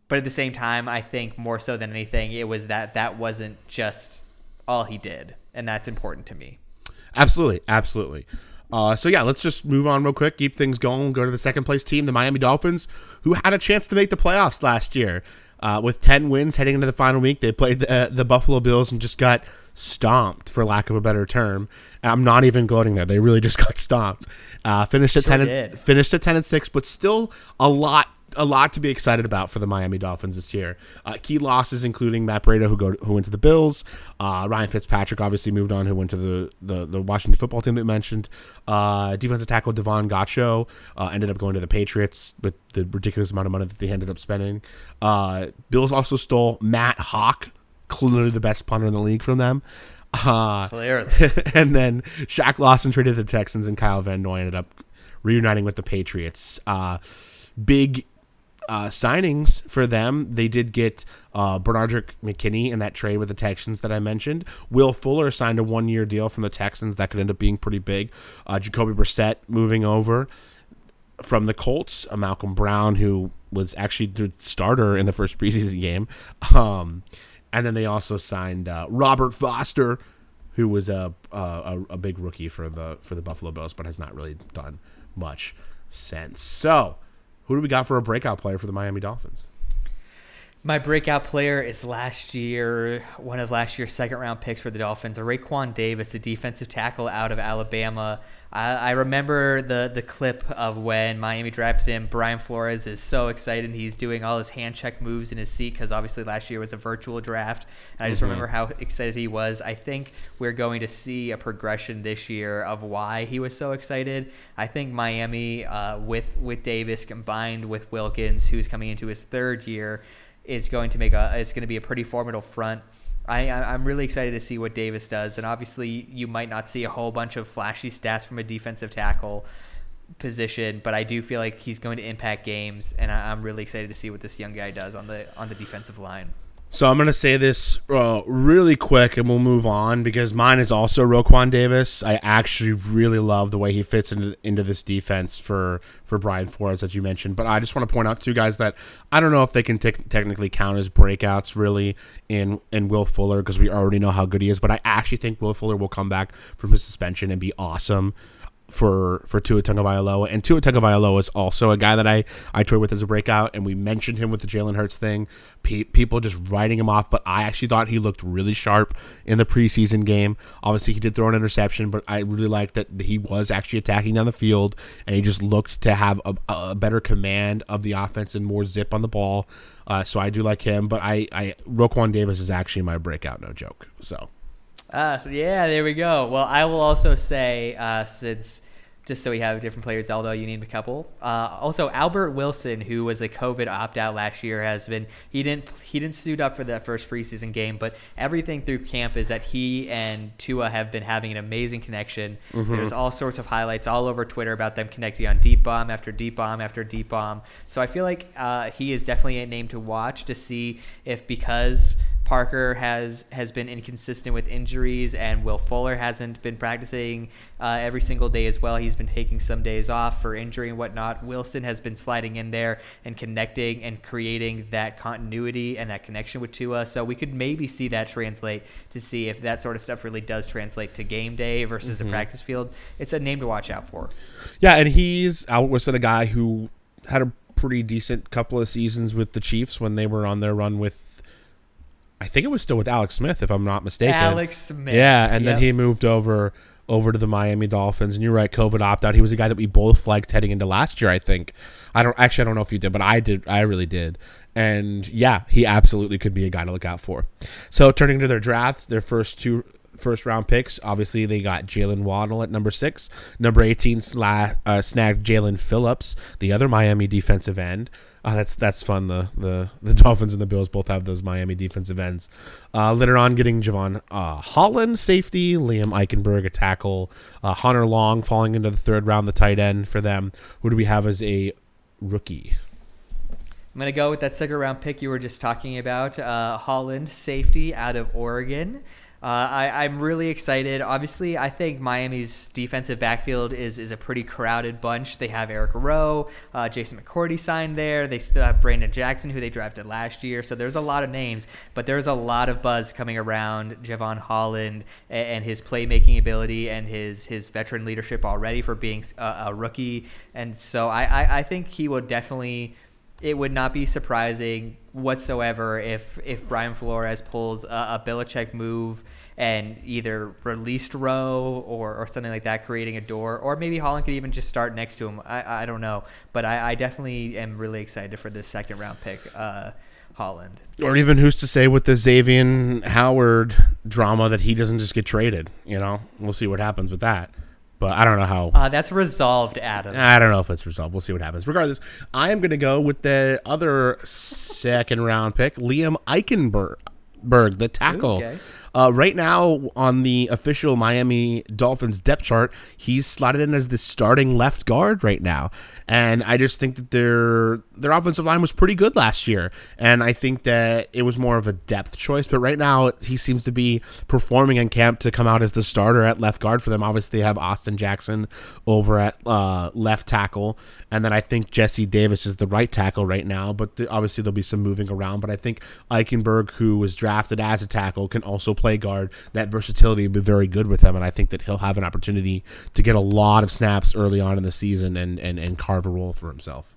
But at the same time, I think more so than anything, it was that that wasn't just all he did, and that's important to me. Absolutely, absolutely. Uh, so yeah, let's just move on real quick, keep things going. Go to the second place team, the Miami Dolphins, who had a chance to make the playoffs last year. Uh, with 10 wins heading into the final week, they played the, the Buffalo Bills and just got stomped, for lack of a better term. I'm not even gloating there; they really just got stomped. Uh, finished at Sure ten, and, finished at ten and six, but still a lot, a lot to be excited about for the Miami Dolphins this year. Uh, key losses including Matt Breida, who go who went to the Bills. Uh, Ryan Fitzpatrick obviously moved on, who went to the the, the Washington football team that mentioned. Uh, defensive tackle Davon Godchaux uh, ended up going to the Patriots with the ridiculous amount of money that they ended up spending. Uh, Bills also stole Matt Haack, clearly the best punter in the league from them. Uh, Clearly. and then Shaq Lawson traded the Texans, and Kyle Van Noy ended up reuniting with the Patriots. Uh, big uh, signings for them. They did get uh, Benardrick McKinney in that trade with the Texans that I mentioned. Will Fuller signed a one year deal from the Texans that could end up being pretty big. Uh, Jacoby Brissett moving over from the Colts, uh, Malcolm Brown, who was actually the starter in the first preseason game. Um, and then they also signed uh, Robert Foster, who was a, a a big rookie for the for the Buffalo Bills, but has not really done much since. So, who do we got for a breakout player for the Miami Dolphins? My breakout player is last year, one of last year's second round picks for the Dolphins, Raekwon Davis, a defensive tackle out of Alabama. I, I remember the the clip of when Miami drafted him. Brian Flores is so excited. He's doing all his hand check moves in his seat because obviously last year was a virtual draft. And I just remember how excited he was. I think we're going to see a progression this year of why he was so excited. I think Miami, uh, with with Davis combined with Wilkins, who's coming into his third year is going to make a it's going to be a pretty formidable front. I, I'm really excited to see what Davis does, and obviously you might not see a whole bunch of flashy stats from a defensive tackle position, but I do feel like he's going to impact games, and I, I'm really excited to see what this young guy does on the on the defensive line. So I'm going to say this uh, really quick and we'll move on because mine is also Raekwon Davis. I actually really love the way he fits into, into this defense for, for Brian Flores, as you mentioned. But I just want to point out two guys that I don't know if they can tec- technically count as breakouts really in, in Will Fuller because we already know how good he is. But I actually think Will Fuller will come back from his suspension and be awesome. For for Tua Tagovailoa, and Tua Tagovailoa is also a guy that I I toured with as a breakout, and we mentioned him with the Jalen Hurts thing. Pe- people just writing him off, but I actually thought he looked really sharp in the preseason game. Obviously, he did throw an interception, but I really liked that he was actually attacking down the field, and he just looked to have a, a better command of the offense and more zip on the ball. Uh, so I do like him, but I I Raekwon Davis is actually my breakout, no joke. So. Uh, yeah, there we go. Well, I will also say, uh, since just so we have different players, although you need a couple. Uh, also, Albert Wilson, who was a COVID opt out last year, has been he didn't he didn't suit up for that first preseason game, but everything through camp is that he and Tua have been having an amazing connection. Mm-hmm. There's all sorts of highlights all over Twitter about them connecting on deep bomb after deep bomb after deep bomb. So I feel like uh, he is definitely a name to watch to see if because Parker has has been inconsistent with injuries, and Will Fuller hasn't been practicing uh, every single day as well. He's been taking some days off for injury and whatnot. Wilson has been sliding in there and connecting and creating that continuity and that connection with Tua. So we could maybe see that translate to see if that sort of stuff really does translate to game day versus Mm-hmm. the practice field. It's a name to watch out for. Yeah, and he's Albert Wilson, a guy who had a pretty decent couple of seasons with the Chiefs when they were on their run with. I think it was still with Alex Smith, if I'm not mistaken. Alex Smith. Yeah, and then he moved over over to the Miami Dolphins. And you're right, COVID opt out. He was a guy that we both flagged heading into last year. I think. I don't actually. I don't know if you did, but I did. I really did. And yeah, he absolutely could be a guy to look out for. So turning to their drafts, their first two first round picks. Obviously, they got Jaylen Waddle at number six. Number 18 sla- uh, snagged Jaelan Phillips, the other Miami defensive end. Uh, that's that's fun. The, the the Dolphins and the Bills both have those Miami defensive ends. Uh, later on, getting Jevon uh, Holland, safety, Liam Eichenberg, a tackle, uh, Hunter Long falling into the third round, the tight end for them. Who do we have as a rookie? I'm going to go with that second round pick you were just talking about, uh, Holland safety out of Oregon. Uh, I, I'm really excited. Obviously, I think Miami's defensive backfield is, is a pretty crowded bunch. They have Eric Rowe, uh, Jason McCourty signed there. They still have Brandon Jackson, who they drafted last year. So there's a lot of names, but there's a lot of buzz coming around Jevon Holland and, and his playmaking ability and his, his veteran leadership already for being a, a rookie. And so I, I, I think he will definitely it would not be surprising whatsoever if if Brian Flores pulls a, a Belichick move and either released Rowe or, or something like that, creating a door, or maybe Holland could even just start next to him. I, I don't know, but I, I definitely am really excited for this second round pick, uh, Holland. Or even who's to say with the Xavier Howard drama that he doesn't just get traded? You know, we'll see what happens with that. But I don't know how. Uh, that's resolved, Adam. I don't know if it's resolved. We'll see what happens. Regardless, I am going to go with the other second round pick, Liam Eichenberg, the tackle. Okay. Uh, right now, on the official Miami Dolphins depth chart, he's slotted in as the starting left guard right now, and I just think that their their offensive line was pretty good last year, and I think that it was more of a depth choice. But right now, he seems to be performing in camp to come out as the starter at left guard for them. Obviously, they have Austin Jackson over at uh, left tackle, and then I think Jesse Davis is the right tackle right now. But the, obviously, there'll be some moving around. But I think Eichenberg, who was drafted as a tackle, can also guard. That versatility would be very good with him, and I think that he'll have an opportunity to get a lot of snaps early on in the season and and, and carve a role for himself.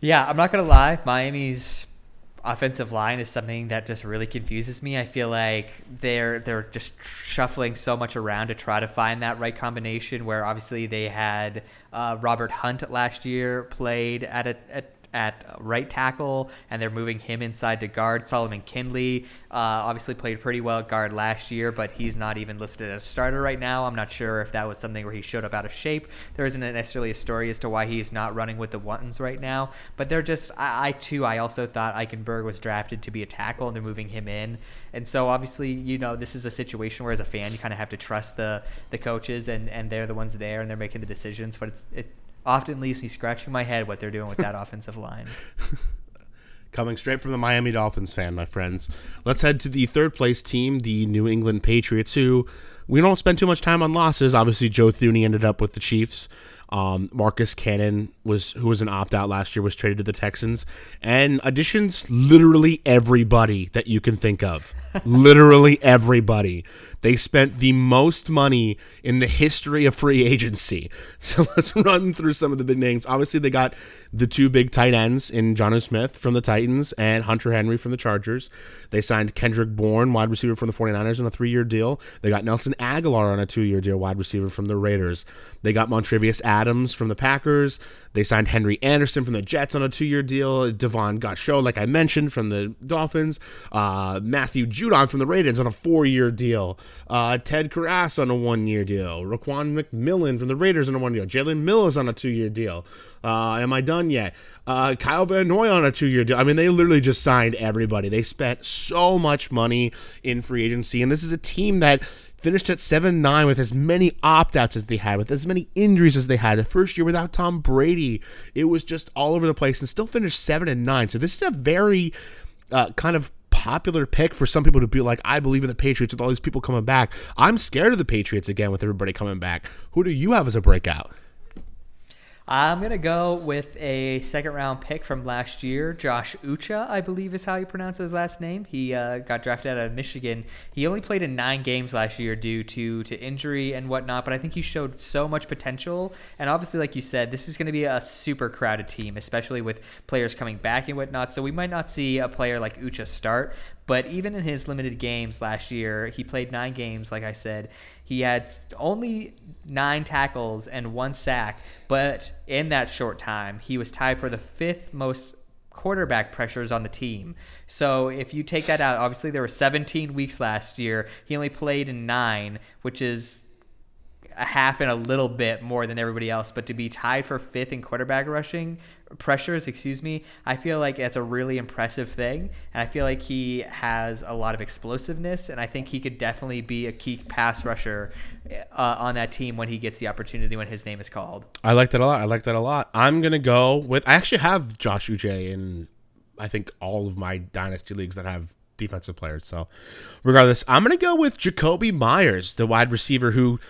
Yeah, I'm not gonna lie. Miami's offensive line is something that just really confuses me. I feel like they're they're just shuffling so much around to try to find that right combination. Where obviously they had uh, Robert Hunt last year played at a at at right tackle, and they're moving him inside to guard. Solomon Kindley uh, obviously played pretty well at guard last year, but he's not even listed as starter right now. I'm not sure if that was something where he showed up out of shape. There isn't necessarily a story as to why he's not running with the ones right now, but they're just. I, I too, I also thought Eichenberg was drafted to be a tackle, and they're moving him in, and so obviously, you know, this is a situation where as a fan, you kind of have to trust the the coaches, and and they're the ones there, and they're making the decisions, but it's it often leaves me scratching my head what they're doing with that offensive line. Coming straight from the Miami Dolphins fan, my friends. Let's head to the third place team, the New England Patriots, who we don't spend too much time on losses. Obviously, Joe Thuney ended up with the Chiefs. Um, Marcus Cannon was who was an opt out last year was traded to the Texans, and additions literally everybody that you can think of, literally everybody. They spent the most money in the history of free agency. So let's run through some of the big names. Obviously, they got the two big tight ends in Jonnu Smith from the Titans and Hunter Henry from the Chargers. They signed Kendrick Bourne, wide receiver from the 49ers, on a three year deal. They got Nelson Agholor on a two year deal, wide receiver from the Raiders. They got Montravius Adams from the Packers. They signed Henry Anderson from the Jets on a two year deal. Davon Godchaux, like I mentioned, from the Dolphins. Uh, Matthew Judon from the Raiders on a four year deal. Uh, Ted Karras on a one year deal. Raekwon McMillan from the Raiders on a one year deal. Jalen Mills on a two year deal. Uh, am I done yet? Uh, Kyle Van Noy on a two year deal. I mean, they literally just signed everybody. They spent so much money in free agency, and this is a team that finished at 7 9 with as many opt outs as they had, with as many injuries as they had. The first year without Tom Brady, it was just all over the place and still finished 7 and 9. So this is a very uh, kind of popular pick for some people to be like, I believe in the Patriots with all these people coming back. I'm scared of the Patriots again with everybody coming back. Who do you have as a breakout? I'm going to go with a second round pick from last year. Josh Uche, I believe is how you pronounce his last name. He uh, got drafted out of Michigan. He only played in nine games last year due to, to injury and whatnot, but I think he showed so much potential. And obviously, like you said, this is going to be a super crowded team, especially with players coming back and whatnot. So we might not see a player like Uche start, but even in his limited games last year, he played nine games, like I said. He had only nine tackles and one sack, but in that short time, he was tied for the fifth most quarterback pressures on the team. So if you take that out, obviously there were 17 weeks last year. He only played in nine, which is a half and a little bit more than everybody else. But to be tied for fifth in quarterback rushing pressures, excuse me, I feel like that's a really impressive thing. And I feel like he has a lot of explosiveness, and I think he could definitely be a key pass rusher uh, on that team when he gets the opportunity when his name is called. I like that a lot. I like that a lot. I'm gonna go with. I actually have Josh Uche in. I think all of my dynasty leagues that have defensive players. So, regardless, I'm gonna go with Jakobi Meyers, the wide receiver who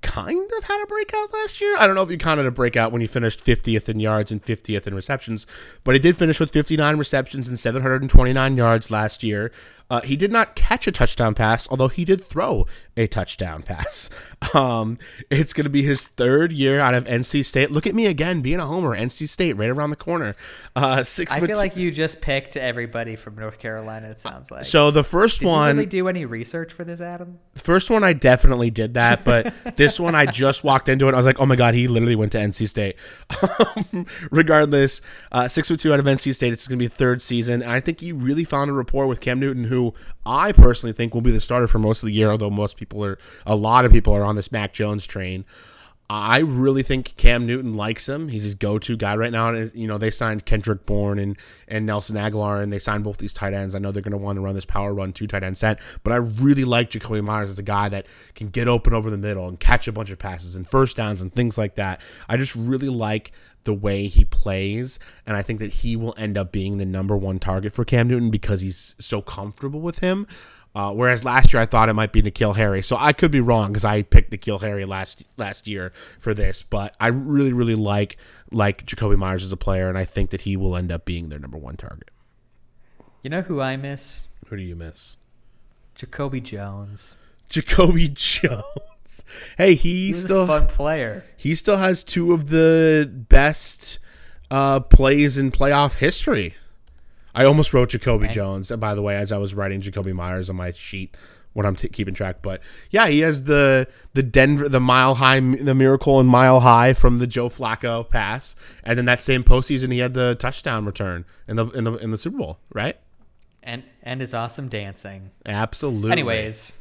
kind of had a breakout last year. I don't know if you counted a breakout when he finished 50th in yards and 50th in receptions, but he did finish with 59 receptions and 729 yards last year. Uh, he did not catch a touchdown pass, although he did throw a touchdown pass. Um, it's going to be his third year out of NC State. Look at me again, being a homer. NC State, right around the corner. Uh, six. I feel like you just picked everybody from North Carolina. It sounds like. So the first did one. you really do any research for this, Adam? The first one I definitely did that, but this one I just walked into it. I was like, oh my god, he literally went to NC State. Um, regardless, uh, six foot two out of NC State. It's going to be third season, and I think he really found a rapport with Cam Newton, who I personally think will be the starter for most of the year. Although most people are, a lot of people are on this Mac Jones train. I really think Cam Newton likes him. He's his go-to guy right now. And you know, they signed Kendrick Bourne and and Nelson Agholor, and they signed both these tight ends. I know they're going to want to run this power run two tight end set, but I really like Jakobi Meyers as a guy that can get open over the middle and catch a bunch of passes and first downs and things like that. I just really like the way he plays, and I think that he will end up being the number one target for Cam Newton because he's so comfortable with him. Uh, whereas last year I thought it might be N'Keal Harry, so I could be wrong because I picked N'Keal Harry last last year for this. But I really, really like like Jakobi Meyers as a player, and I think that he will end up being their number one target. You know who I miss? Who do you miss? Jacoby Jones. Jacoby Jones. Hey, he He's still a fun player. he still has two of the best uh, plays in playoff history. I almost wrote Jacoby Jones, and by the way, as I was writing Jakobi Meyers on my sheet when I'm t- keeping track. But yeah, he has the the Denver, the mile high, the miracle and mile high from the Joe Flacco pass, and then that same postseason he had the touchdown return in the in the in the Super Bowl, right? And and his awesome dancing. Absolutely. Anyways,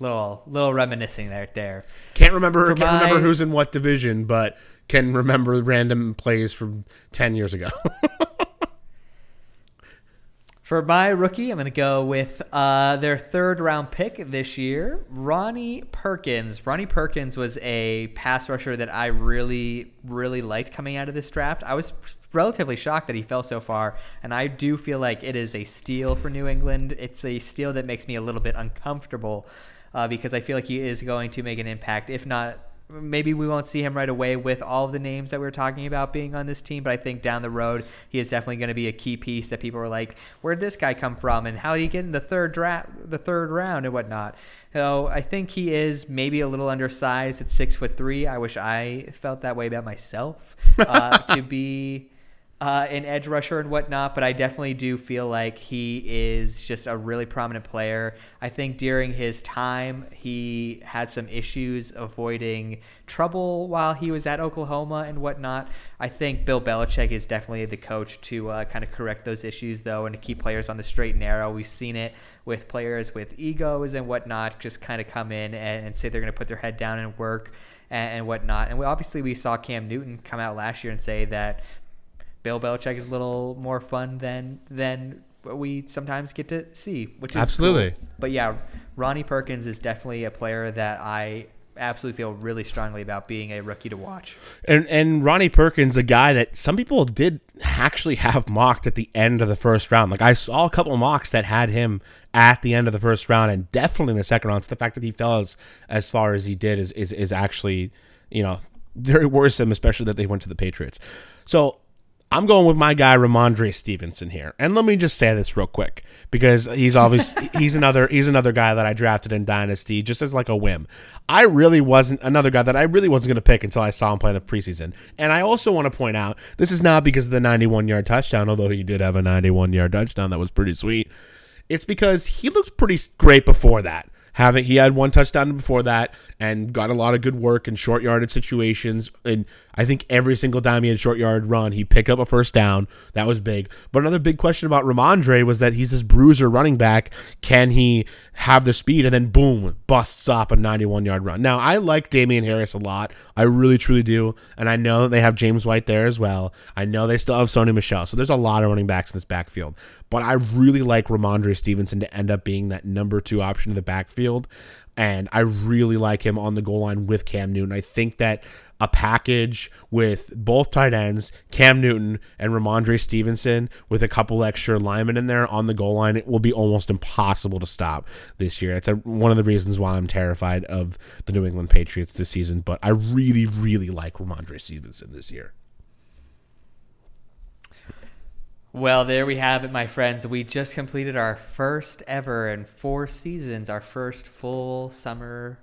little little reminiscing there there. can't remember For can't remember who's in what division, but can remember random plays from ten years ago. For my rookie, I'm going to go with uh, their third round pick this year, Ronnie Perkins. Ronnie Perkins was a pass rusher that I really, really liked coming out of this draft. I was relatively shocked that he fell so far, and I do feel like it is a steal for New England. It's a steal that makes me a little bit uncomfortable. uh, because I feel like he is going to make an impact. If not, maybe we won't see him right away with all of the names that we are talking about being on this team. But I think down the road, he is definitely going to be a key piece that people are like, "Where'd this guy come from? And how did he get in the third draft, the third round, and whatnot?" So I think he is maybe a little undersized at six foot three. I wish I felt that way about myself uh, to be uh, an edge rusher and whatnot, but I definitely do feel like he is just a really prominent player. I think during his time, he had some issues avoiding trouble while he was at Oklahoma and whatnot. I think Bill Belichick is definitely the coach to uh, kind of correct those issues, though, and to keep players on the straight and narrow. We've seen it with players with egos and whatnot just kind of come in and, and say they're going to put their head down and work and, whatnot. And we, obviously, we saw Cam Newton come out last year and say that Bill Belichick is a little more fun than than we sometimes get to see, which is Absolutely. cool. But yeah, Ronnie Perkins is definitely a player that I absolutely feel really strongly about being a rookie to watch. And and Ronnie Perkins, a guy that some people did actually have mocked at the end of the first round. Like I saw a couple mocks that had him at the end of the first round and definitely in the second round. So the fact that he fell as, as far as he did is, is is actually, you know, very worrisome, especially that they went to the Patriots. So I'm going with my guy Rhamondre Stevenson here. And let me just say this real quick because he's obviously he's another he's another guy that I drafted in Dynasty just as like a whim. I really wasn't another guy that I really wasn't going to pick until I saw him play the preseason. And I also want to point out this is not because of the 91 yard touchdown, although he did have a 91 yard touchdown that was pretty sweet. It's because he looked pretty great before that having he had one touchdown before that and got a lot of good work in short yarded situations and I think every single time he had short yard run, he picked up a first down. That was big. But another big question about Rhamondre was that he's this bruiser running back. Can he have the speed and then boom, busts up a 91 yard run? Now, I like Damien Harris a lot. I really, truly do. And I know that they have James White there as well. I know they still have Sony Michel. So there's a lot of running backs in this backfield. But I really like Rhamondre Stevenson to end up being that number two option in the backfield and I really like him on the goal line with Cam Newton. I think that a package with both tight ends, Cam Newton and Rhamondre Stevenson, with a couple extra linemen in there on the goal line, it will be almost impossible to stop this year. It's a, one of the reasons why I'm terrified of the New England Patriots this season, but I really, really like Rhamondre Stevenson this year. Well, there we have it, my friends. We just completed our first ever in four seasons, our first full summer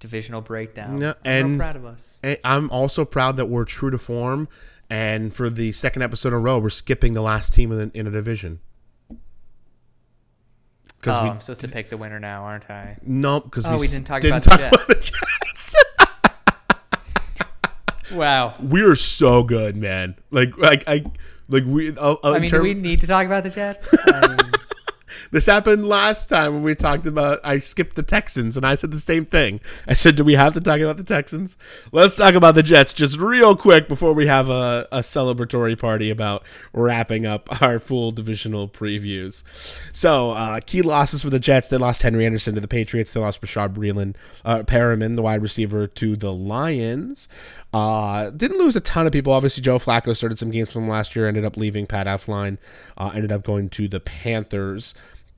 divisional breakdown. I'm and- proud of us. I'm also proud that we're true to form, and for the second episode in a row, we're skipping the last team in, in a division. Oh, Because I'm supposed to pick the winner now, aren't I? no, because Oh, we, we didn't talk didn't about the talk the Jets. Wow. we are so good, man. Like, like I, like we. Uh, uh, I mean, term- do we need to talk about the Jets? I mean, This happened last time when we talked about. I skipped the Texans, and I said the same thing. I said, "Do we have to talk about the Texans? Let's talk about the Jets just real quick before we have a, a celebratory party about wrapping up our full divisional previews." So, uh, key losses for the Jets: they lost Henry Anderson to the Patriots. They lost Rashad Breeland, uh, Perriman, the wide receiver, to the Lions. Uh, didn't lose a ton of people. Obviously, Joe Flacco started some games from last year. Ended up leaving Pat Elflein. Uh, ended up going to the Panthers.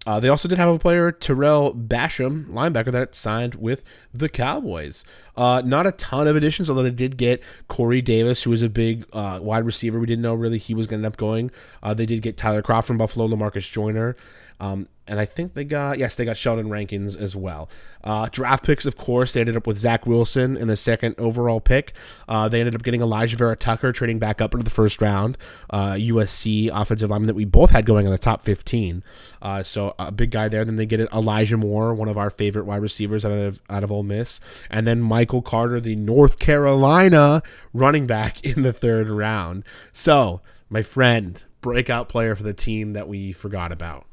Uh, they also did have a player, Tarell Basham, linebacker, that signed with the Cowboys. Uh, not a ton of additions, although they did get Corey Davis, who was a big uh, wide receiver. We didn't know really he was going to end up going. Uh, they did get Tyler Kroft from Buffalo, Lamarcus Joyner. Um, and I think they got, yes, they got Sheldon Rankins as well. Uh, draft picks, of course, they ended up with Zach Wilson in the second overall pick. Uh, they ended up getting Alijah Vera-Tucker, trading back up into the first round. Uh, USC offensive lineman that we both had going in the top 15. Uh, so a big guy there. Then they get Elijah Moore, one of our favorite wide receivers out of out of Ole Miss, and then Michael Carter, the North Carolina running back in the third round. So my friend, breakout player for the team that we forgot about.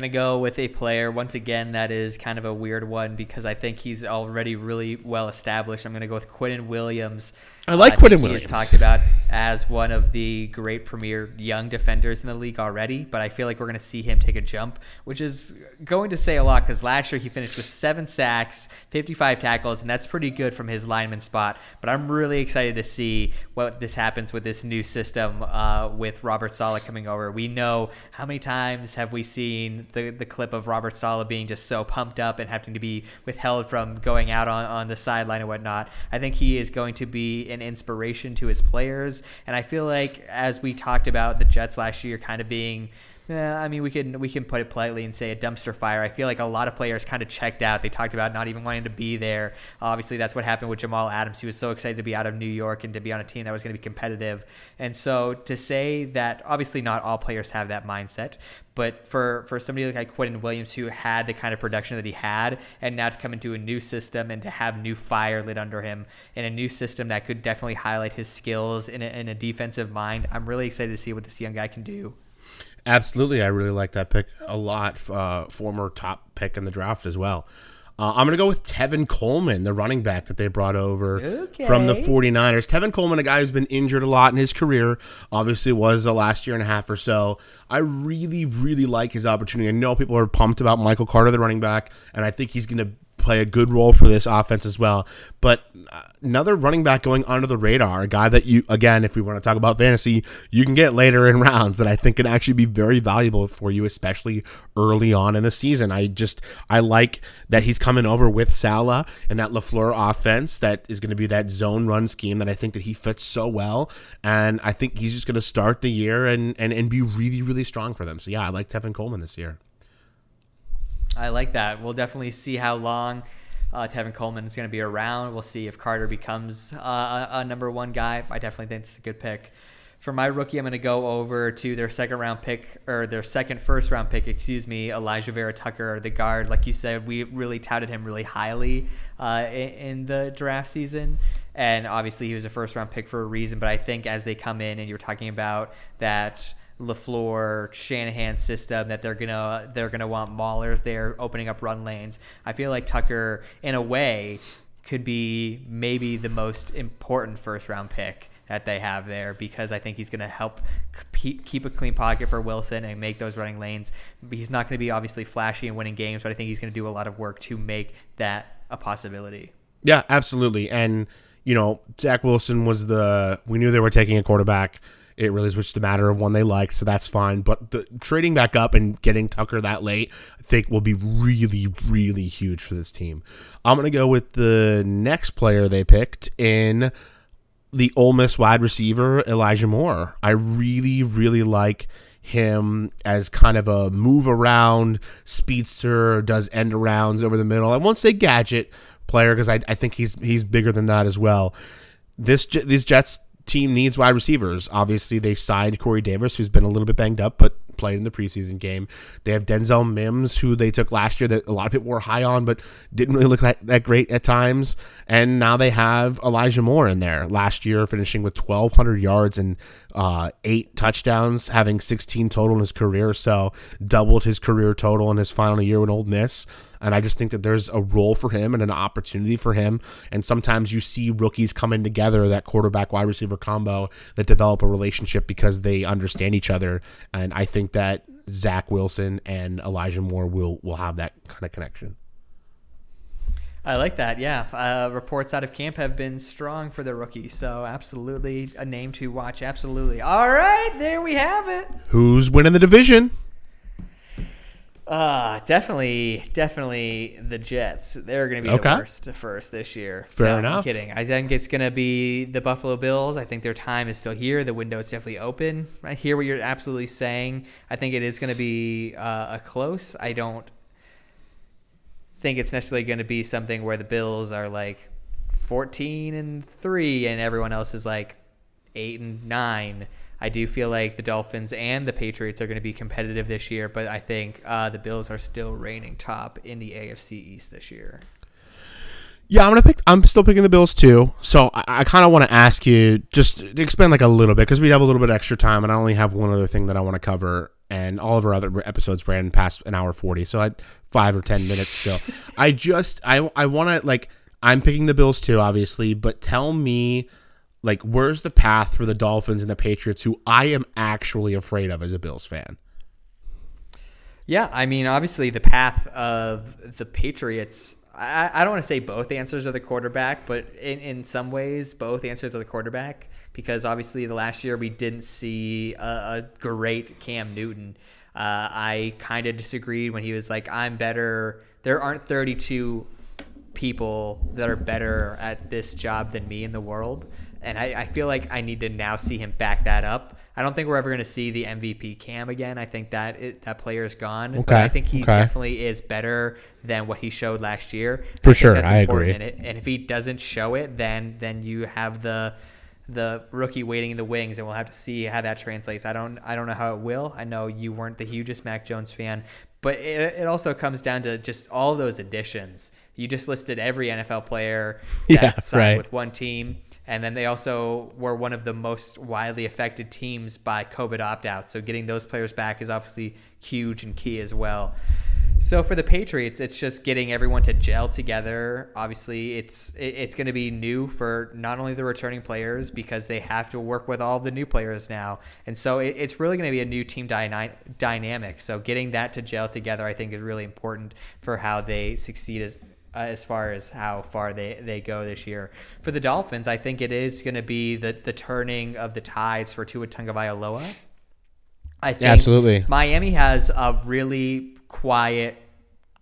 Gonna go with a player once again that is kind of a weird one because I think he's already really well established. I'm gonna go with Quinnen Williams. I like Quinnen he Williams. is talked about as one of the great premier young defenders in the league already, but I feel like we're gonna see him take a jump, which is going to say a lot because last year he finished with seven sacks, 55 tackles, and that's pretty good from his lineman spot. But I'm really excited to see what this happens with this new system uh, with Robert Saleh coming over. We know how many times have we seen seen the the clip of Robert Saleh being just so pumped up and having to be withheld from going out on, on the sideline and whatnot. I think he is going to be an inspiration to his players, and I feel like as we talked about the Jets last year, kind of being yeah, I mean, we can we can put it politely and say a dumpster fire. I feel like a lot of players kind of checked out. They talked about not even wanting to be there. Obviously, that's what happened with Jamal Adams. He was so excited to be out of New York and to be on a team that was going to be competitive. And so to say that, obviously, not all players have that mindset. But for, for somebody like Quinnen Williams, who had the kind of production that he had, and now to come into a new system and to have new fire lit under him in a new system that could definitely highlight his skills in a, in a defensive mind, I'm really excited to see what this young guy can do. Absolutely, I really like that pick a lot. Uh, former top pick in the draft as well. Uh, I'm going to go with Tevin Coleman, the running back that they brought over Okay. from the 49ers. Tevin Coleman, a guy who's been injured a lot in his career, obviously was the last year and a half or so. I really, really like his opportunity. I know people are pumped about Michael Carter, the running back, and I think he's going to play a good role for this offense as well. But uh, another running back going under the radar, a guy that you, again, if we want to talk about fantasy, you can get later in rounds that I think can actually be very valuable for you, especially early on in the season. I just, I like that he's coming over with Saleh and that LaFleur offense that is going to be that zone run scheme that I think that he fits so well. And I think he's just going to start the year and, and, and be really, really strong for them. So yeah, I like Tevin Coleman this year. I like that. We'll definitely see how long uh, Tevin Coleman is going to be around. We'll see if Carter becomes uh, a, number one guy. I definitely think it's a good pick. For my rookie, I'm going to go over to their second round pick or their second first round pick, excuse me, Alijah Vera-Tucker, the guard. Like you said, we really touted him really highly uh, in the draft season. And obviously, he was a first round pick for a reason. But I think as they come in and you're talking about that LaFleur Shanahan system that they're gonna they're gonna want maulers there opening up run lanes. I feel like Tucker, in a way, could be maybe the most important first round pick that they have there because I think he's going to help keep a clean pocket for Wilson and make those running lanes. He's not going to be obviously flashy and winning games, but I think he's going to do a lot of work to make that a possibility. Yeah, absolutely. And you know, Zach Wilson was the we knew they were taking a quarterback. It really is just a matter of one they liked, so that's fine. But the trading back up and getting Tucker that late, I think will be really, really huge for this team. I'm gonna go with the next player they picked in the Ole Miss wide receiver Elijah Moore. I really, really like him as kind of a move around speedster, does end arounds over the middle. I won't say gadget player because I, I think he's he's bigger than that as well. This these Jets team needs wide receivers. Obviously, they signed Corey Davis, who's been a little bit banged up, but played in the preseason game. They have Denzel Mims, who they took last year that a lot of people were high on, but didn't really look that, that great at times. And now they have Elijah Moore in there last year, finishing with 1,200 yards and uh, eight touchdowns, having 16 total in his career. So doubled his career total in his final year with Ole Miss. And I just think that there's a role for him and an opportunity for him. And sometimes you see rookies coming together, that quarterback wide receiver combo, that develop a relationship because they understand each other. And I think that Zach Wilson and Elijah Moore will will have that kind of connection. I like that. Yeah, uh, reports out of camp have been strong for the rookie, so absolutely a name to watch. Absolutely. All right, there we have it. Who's winning the division? Uh, definitely, definitely the Jets. They're going to be Okay. the worst first this year. Fair No, I'm enough. kidding. I think it's going to be the Buffalo Bills. I think their time is still here. The window is definitely open. I hear what you're absolutely saying. I think it is going to be uh, a close. I don't think it's necessarily going to be something where the Bills are like 14 and 3 and everyone else is like 8 and 9. I do feel like the Dolphins and the Patriots are going to be competitive this year, but I think uh, the Bills are still reigning top in the AFC East this year. Yeah, I'm gonna pick. I'm still picking the Bills too. So I, I kind of want to ask you just to expand like a little bit because we have a little bit extra time, and I only have one other thing that I want to cover, and all of our other episodes ran past an hour forty, so I five or ten minutes still. I just I I want to like I'm picking the Bills too, obviously, but tell me like where's the path for the Dolphins and the Patriots, who I am actually afraid of as a Bills fan. Yeah, I mean, obviously, the path of the Patriots. I, I don't want to say both answers are the quarterback, but in, in some ways, both answers are the quarterback because obviously, the last year we didn't see a, a great Cam Newton. Uh, I kind of disagreed when he was like, "I'm better." There aren't 32 people that are better at this job than me in the world. And I, I feel like I need to now see him back that up. I don't think we're ever going to see the MVP cam again. I think that it, that player is gone. But Okay, I think he okay. definitely is better than what he showed last year. For I sure, that's I agree. And, it, and if he doesn't show it, then then you have the the rookie waiting in the wings, and we'll have to see how that translates. I don't I don't know how it will. I know you weren't the hugest Mac Jones fan, but it, it also comes down to just all those additions. You just listed every NFL player that Yeah, signed right. with one team. And then they also were one of the most widely affected teams by COVID opt out. So getting those players back is obviously huge and key as well. So for the Patriots, it's just getting everyone to gel together. Obviously, it's it's going to be new for not only the returning players because they have to work with all the new players now, and so it's really going to be a new team dyna- dynamic. So getting that to gel together, I think, is really important for how they succeed as uh, as far as how far they, they go this year. For the Dolphins, I think it is going to be the the turning of the tides for Tua Tagovailoa. I think Absolutely. Miami has a really quiet,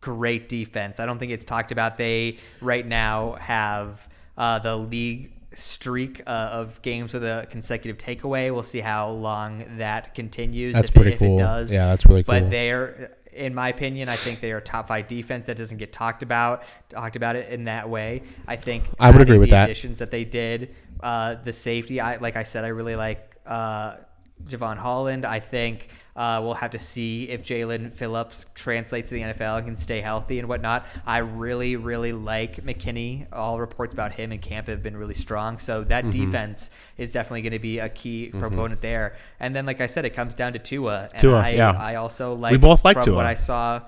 great defense. I don't think it's talked about. They right now have uh, the league streak uh, of games with a consecutive takeaway. We'll see how long that continues. That's if pretty it, if cool. it does. Yeah, that's really cool. But they're, in my opinion, I think they are top five defense that doesn't get talked about. Talked about it in that way. I think I would agree with that. Additions that they did, uh, the safety. I like I said, I really like. Uh, Jevon Holland. I think uh, we'll have to see if Jaelan Phillips translates to the NFL and can stay healthy and whatnot. I really, really like McKinney. All reports about him in camp have been really strong. So that Mm-hmm. defense is definitely going to be a key proponent there. And then, like I said, it comes down to Tua. And Tua, I, yeah. I also like We both like from Tua. what I saw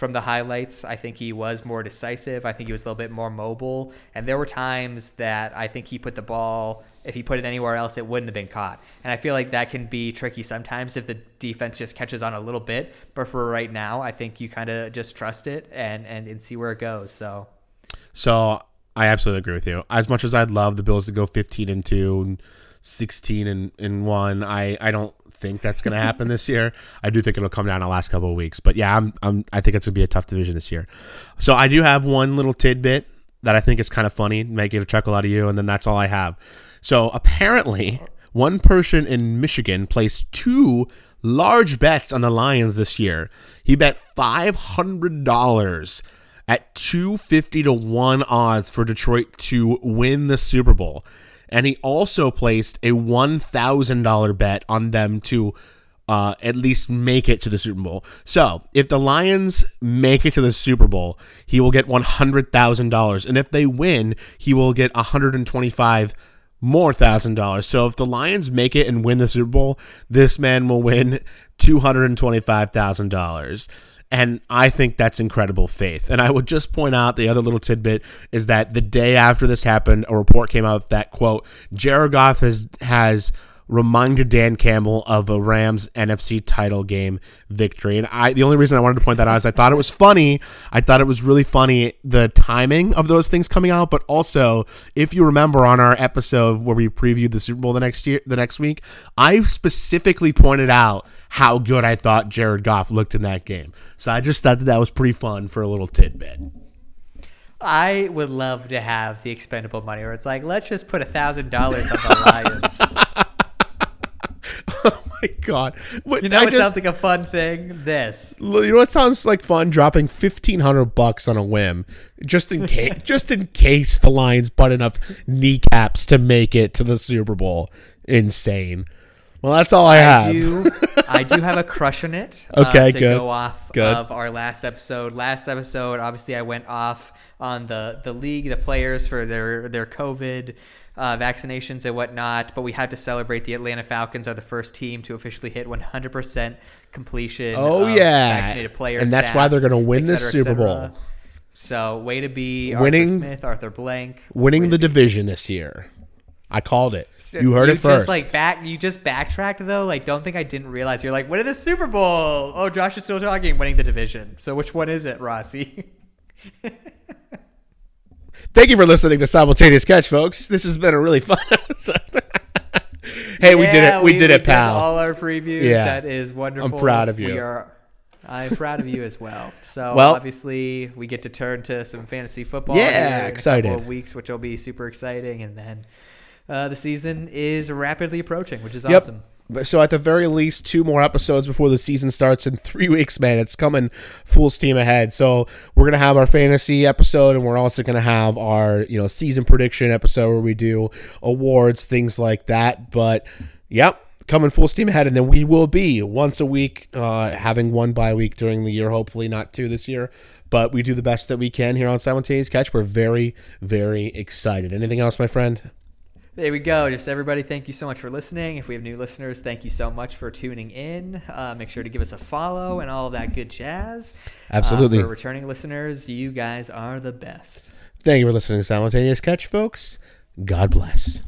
from the highlights, I think he was more decisive. I think he was a little bit more mobile. And there were times that I think he put the ball, if he put it anywhere else, it wouldn't have been caught. And I feel like that can be tricky sometimes if the defense just catches on a little bit. But for right now, I think you kind of just trust it and, and, and see where it goes. So. So I absolutely agree with you. As much as I'd love the Bills to go 15 and 2 and 16 and, and 1, I, I don't think that's going to happen this year. I do think it'll come down in the last couple of weeks. But yeah, I'm, I'm I think it's going to be a tough division this year. So I do have one little tidbit that I think is kind of funny, make it a chuckle out of you, and then that's all I have. So apparently, one person in Michigan placed two large bets on the Lions this year. He bet $500 at 250 to 1 odds for Detroit to win the Super Bowl. And he also placed a $1,000 bet on them to uh, at least make it to the Super Bowl. So if the Lions make it to the Super Bowl, he will get $100,000. And if they win, he will get 125 more thousand dollars. So if the Lions make it and win the Super Bowl, this man will win two hundred and twenty-five thousand dollars. And I think that's incredible faith. And I would just point out the other little tidbit is that the day after this happened, a report came out that quote, Jared Goff has has reminded Dan Campbell of a Rams NFC title game victory. And I the only reason I wanted to point that out is I thought it was funny. I thought it was really funny the timing of those things coming out, but also if you remember on our episode where we previewed the Super Bowl the next year the next week, I specifically pointed out how good I thought Jared Goff looked in that game. So I just thought that that was pretty fun for a little tidbit. I would love to have the expendable money where it's like, let's just put a thousand dollars on the Lions. oh my god! What, You know I what just- sounds like a fun thing? This. You know what sounds like fun? Dropping fifteen hundred bucks on a whim, just in case, just in case the Lions butt enough kneecaps to make it to the Super Bowl. Insane. Well, that's all I have. I do. I do have a crush on it. uh, Okay, to good. go off Good. of our last episode. Last episode, obviously, I went off on the the league, the players for their their COVID. Uh, vaccinations and whatnot, but we had to celebrate the Atlanta Falcons are the first team to officially hit 100% completion. Oh, yeah. vaccinated players, And that's why they're gonna win et this Super Bowl. So, way to be Winning- Arthur Smith, Arthur Blank, Winning the to be- division this year. I called it. You heard it just first. like back. You just backtracked though. Like, don't think I didn't realize. You're like, winning the Super Bowl. Oh, Josh is still talking. Winning the division. So which one is it, Rossi? Thank you for listening to Simultaneous Catch, folks. This has been a really fun episode. Hey, we did it. We, did it, pal. all our previews. Yeah. That is wonderful. I'm proud of you. We are. I'm proud of you as well. So Well- obviously we get to turn to some fantasy football. Yeah, here in a excited. couple of weeks, which will be super exciting, and then uh, the season is rapidly approaching, which is Yep. awesome. So at the very least, two more episodes before the season starts in three weeks, man. It's coming full steam ahead. So we're gonna have our fantasy episode, and we're also gonna have our you know season prediction episode where we do awards, things like that. But yep, coming full steam ahead, and then we will be once a week, uh, having one bye week during the year. Hopefully not two this year, but we do the best that we can here on Simultaneous Catch. We're very, very excited. Anything else, my friend? There we go. Just everybody, thank you so much for listening. If we have new listeners, thank you so much for tuning in. Uh, make sure to give us a follow and all of that good jazz. Uh, Absolutely. for returning listeners, you guys are the best. Thank you for listening to Simultaneous Catch, folks. God bless.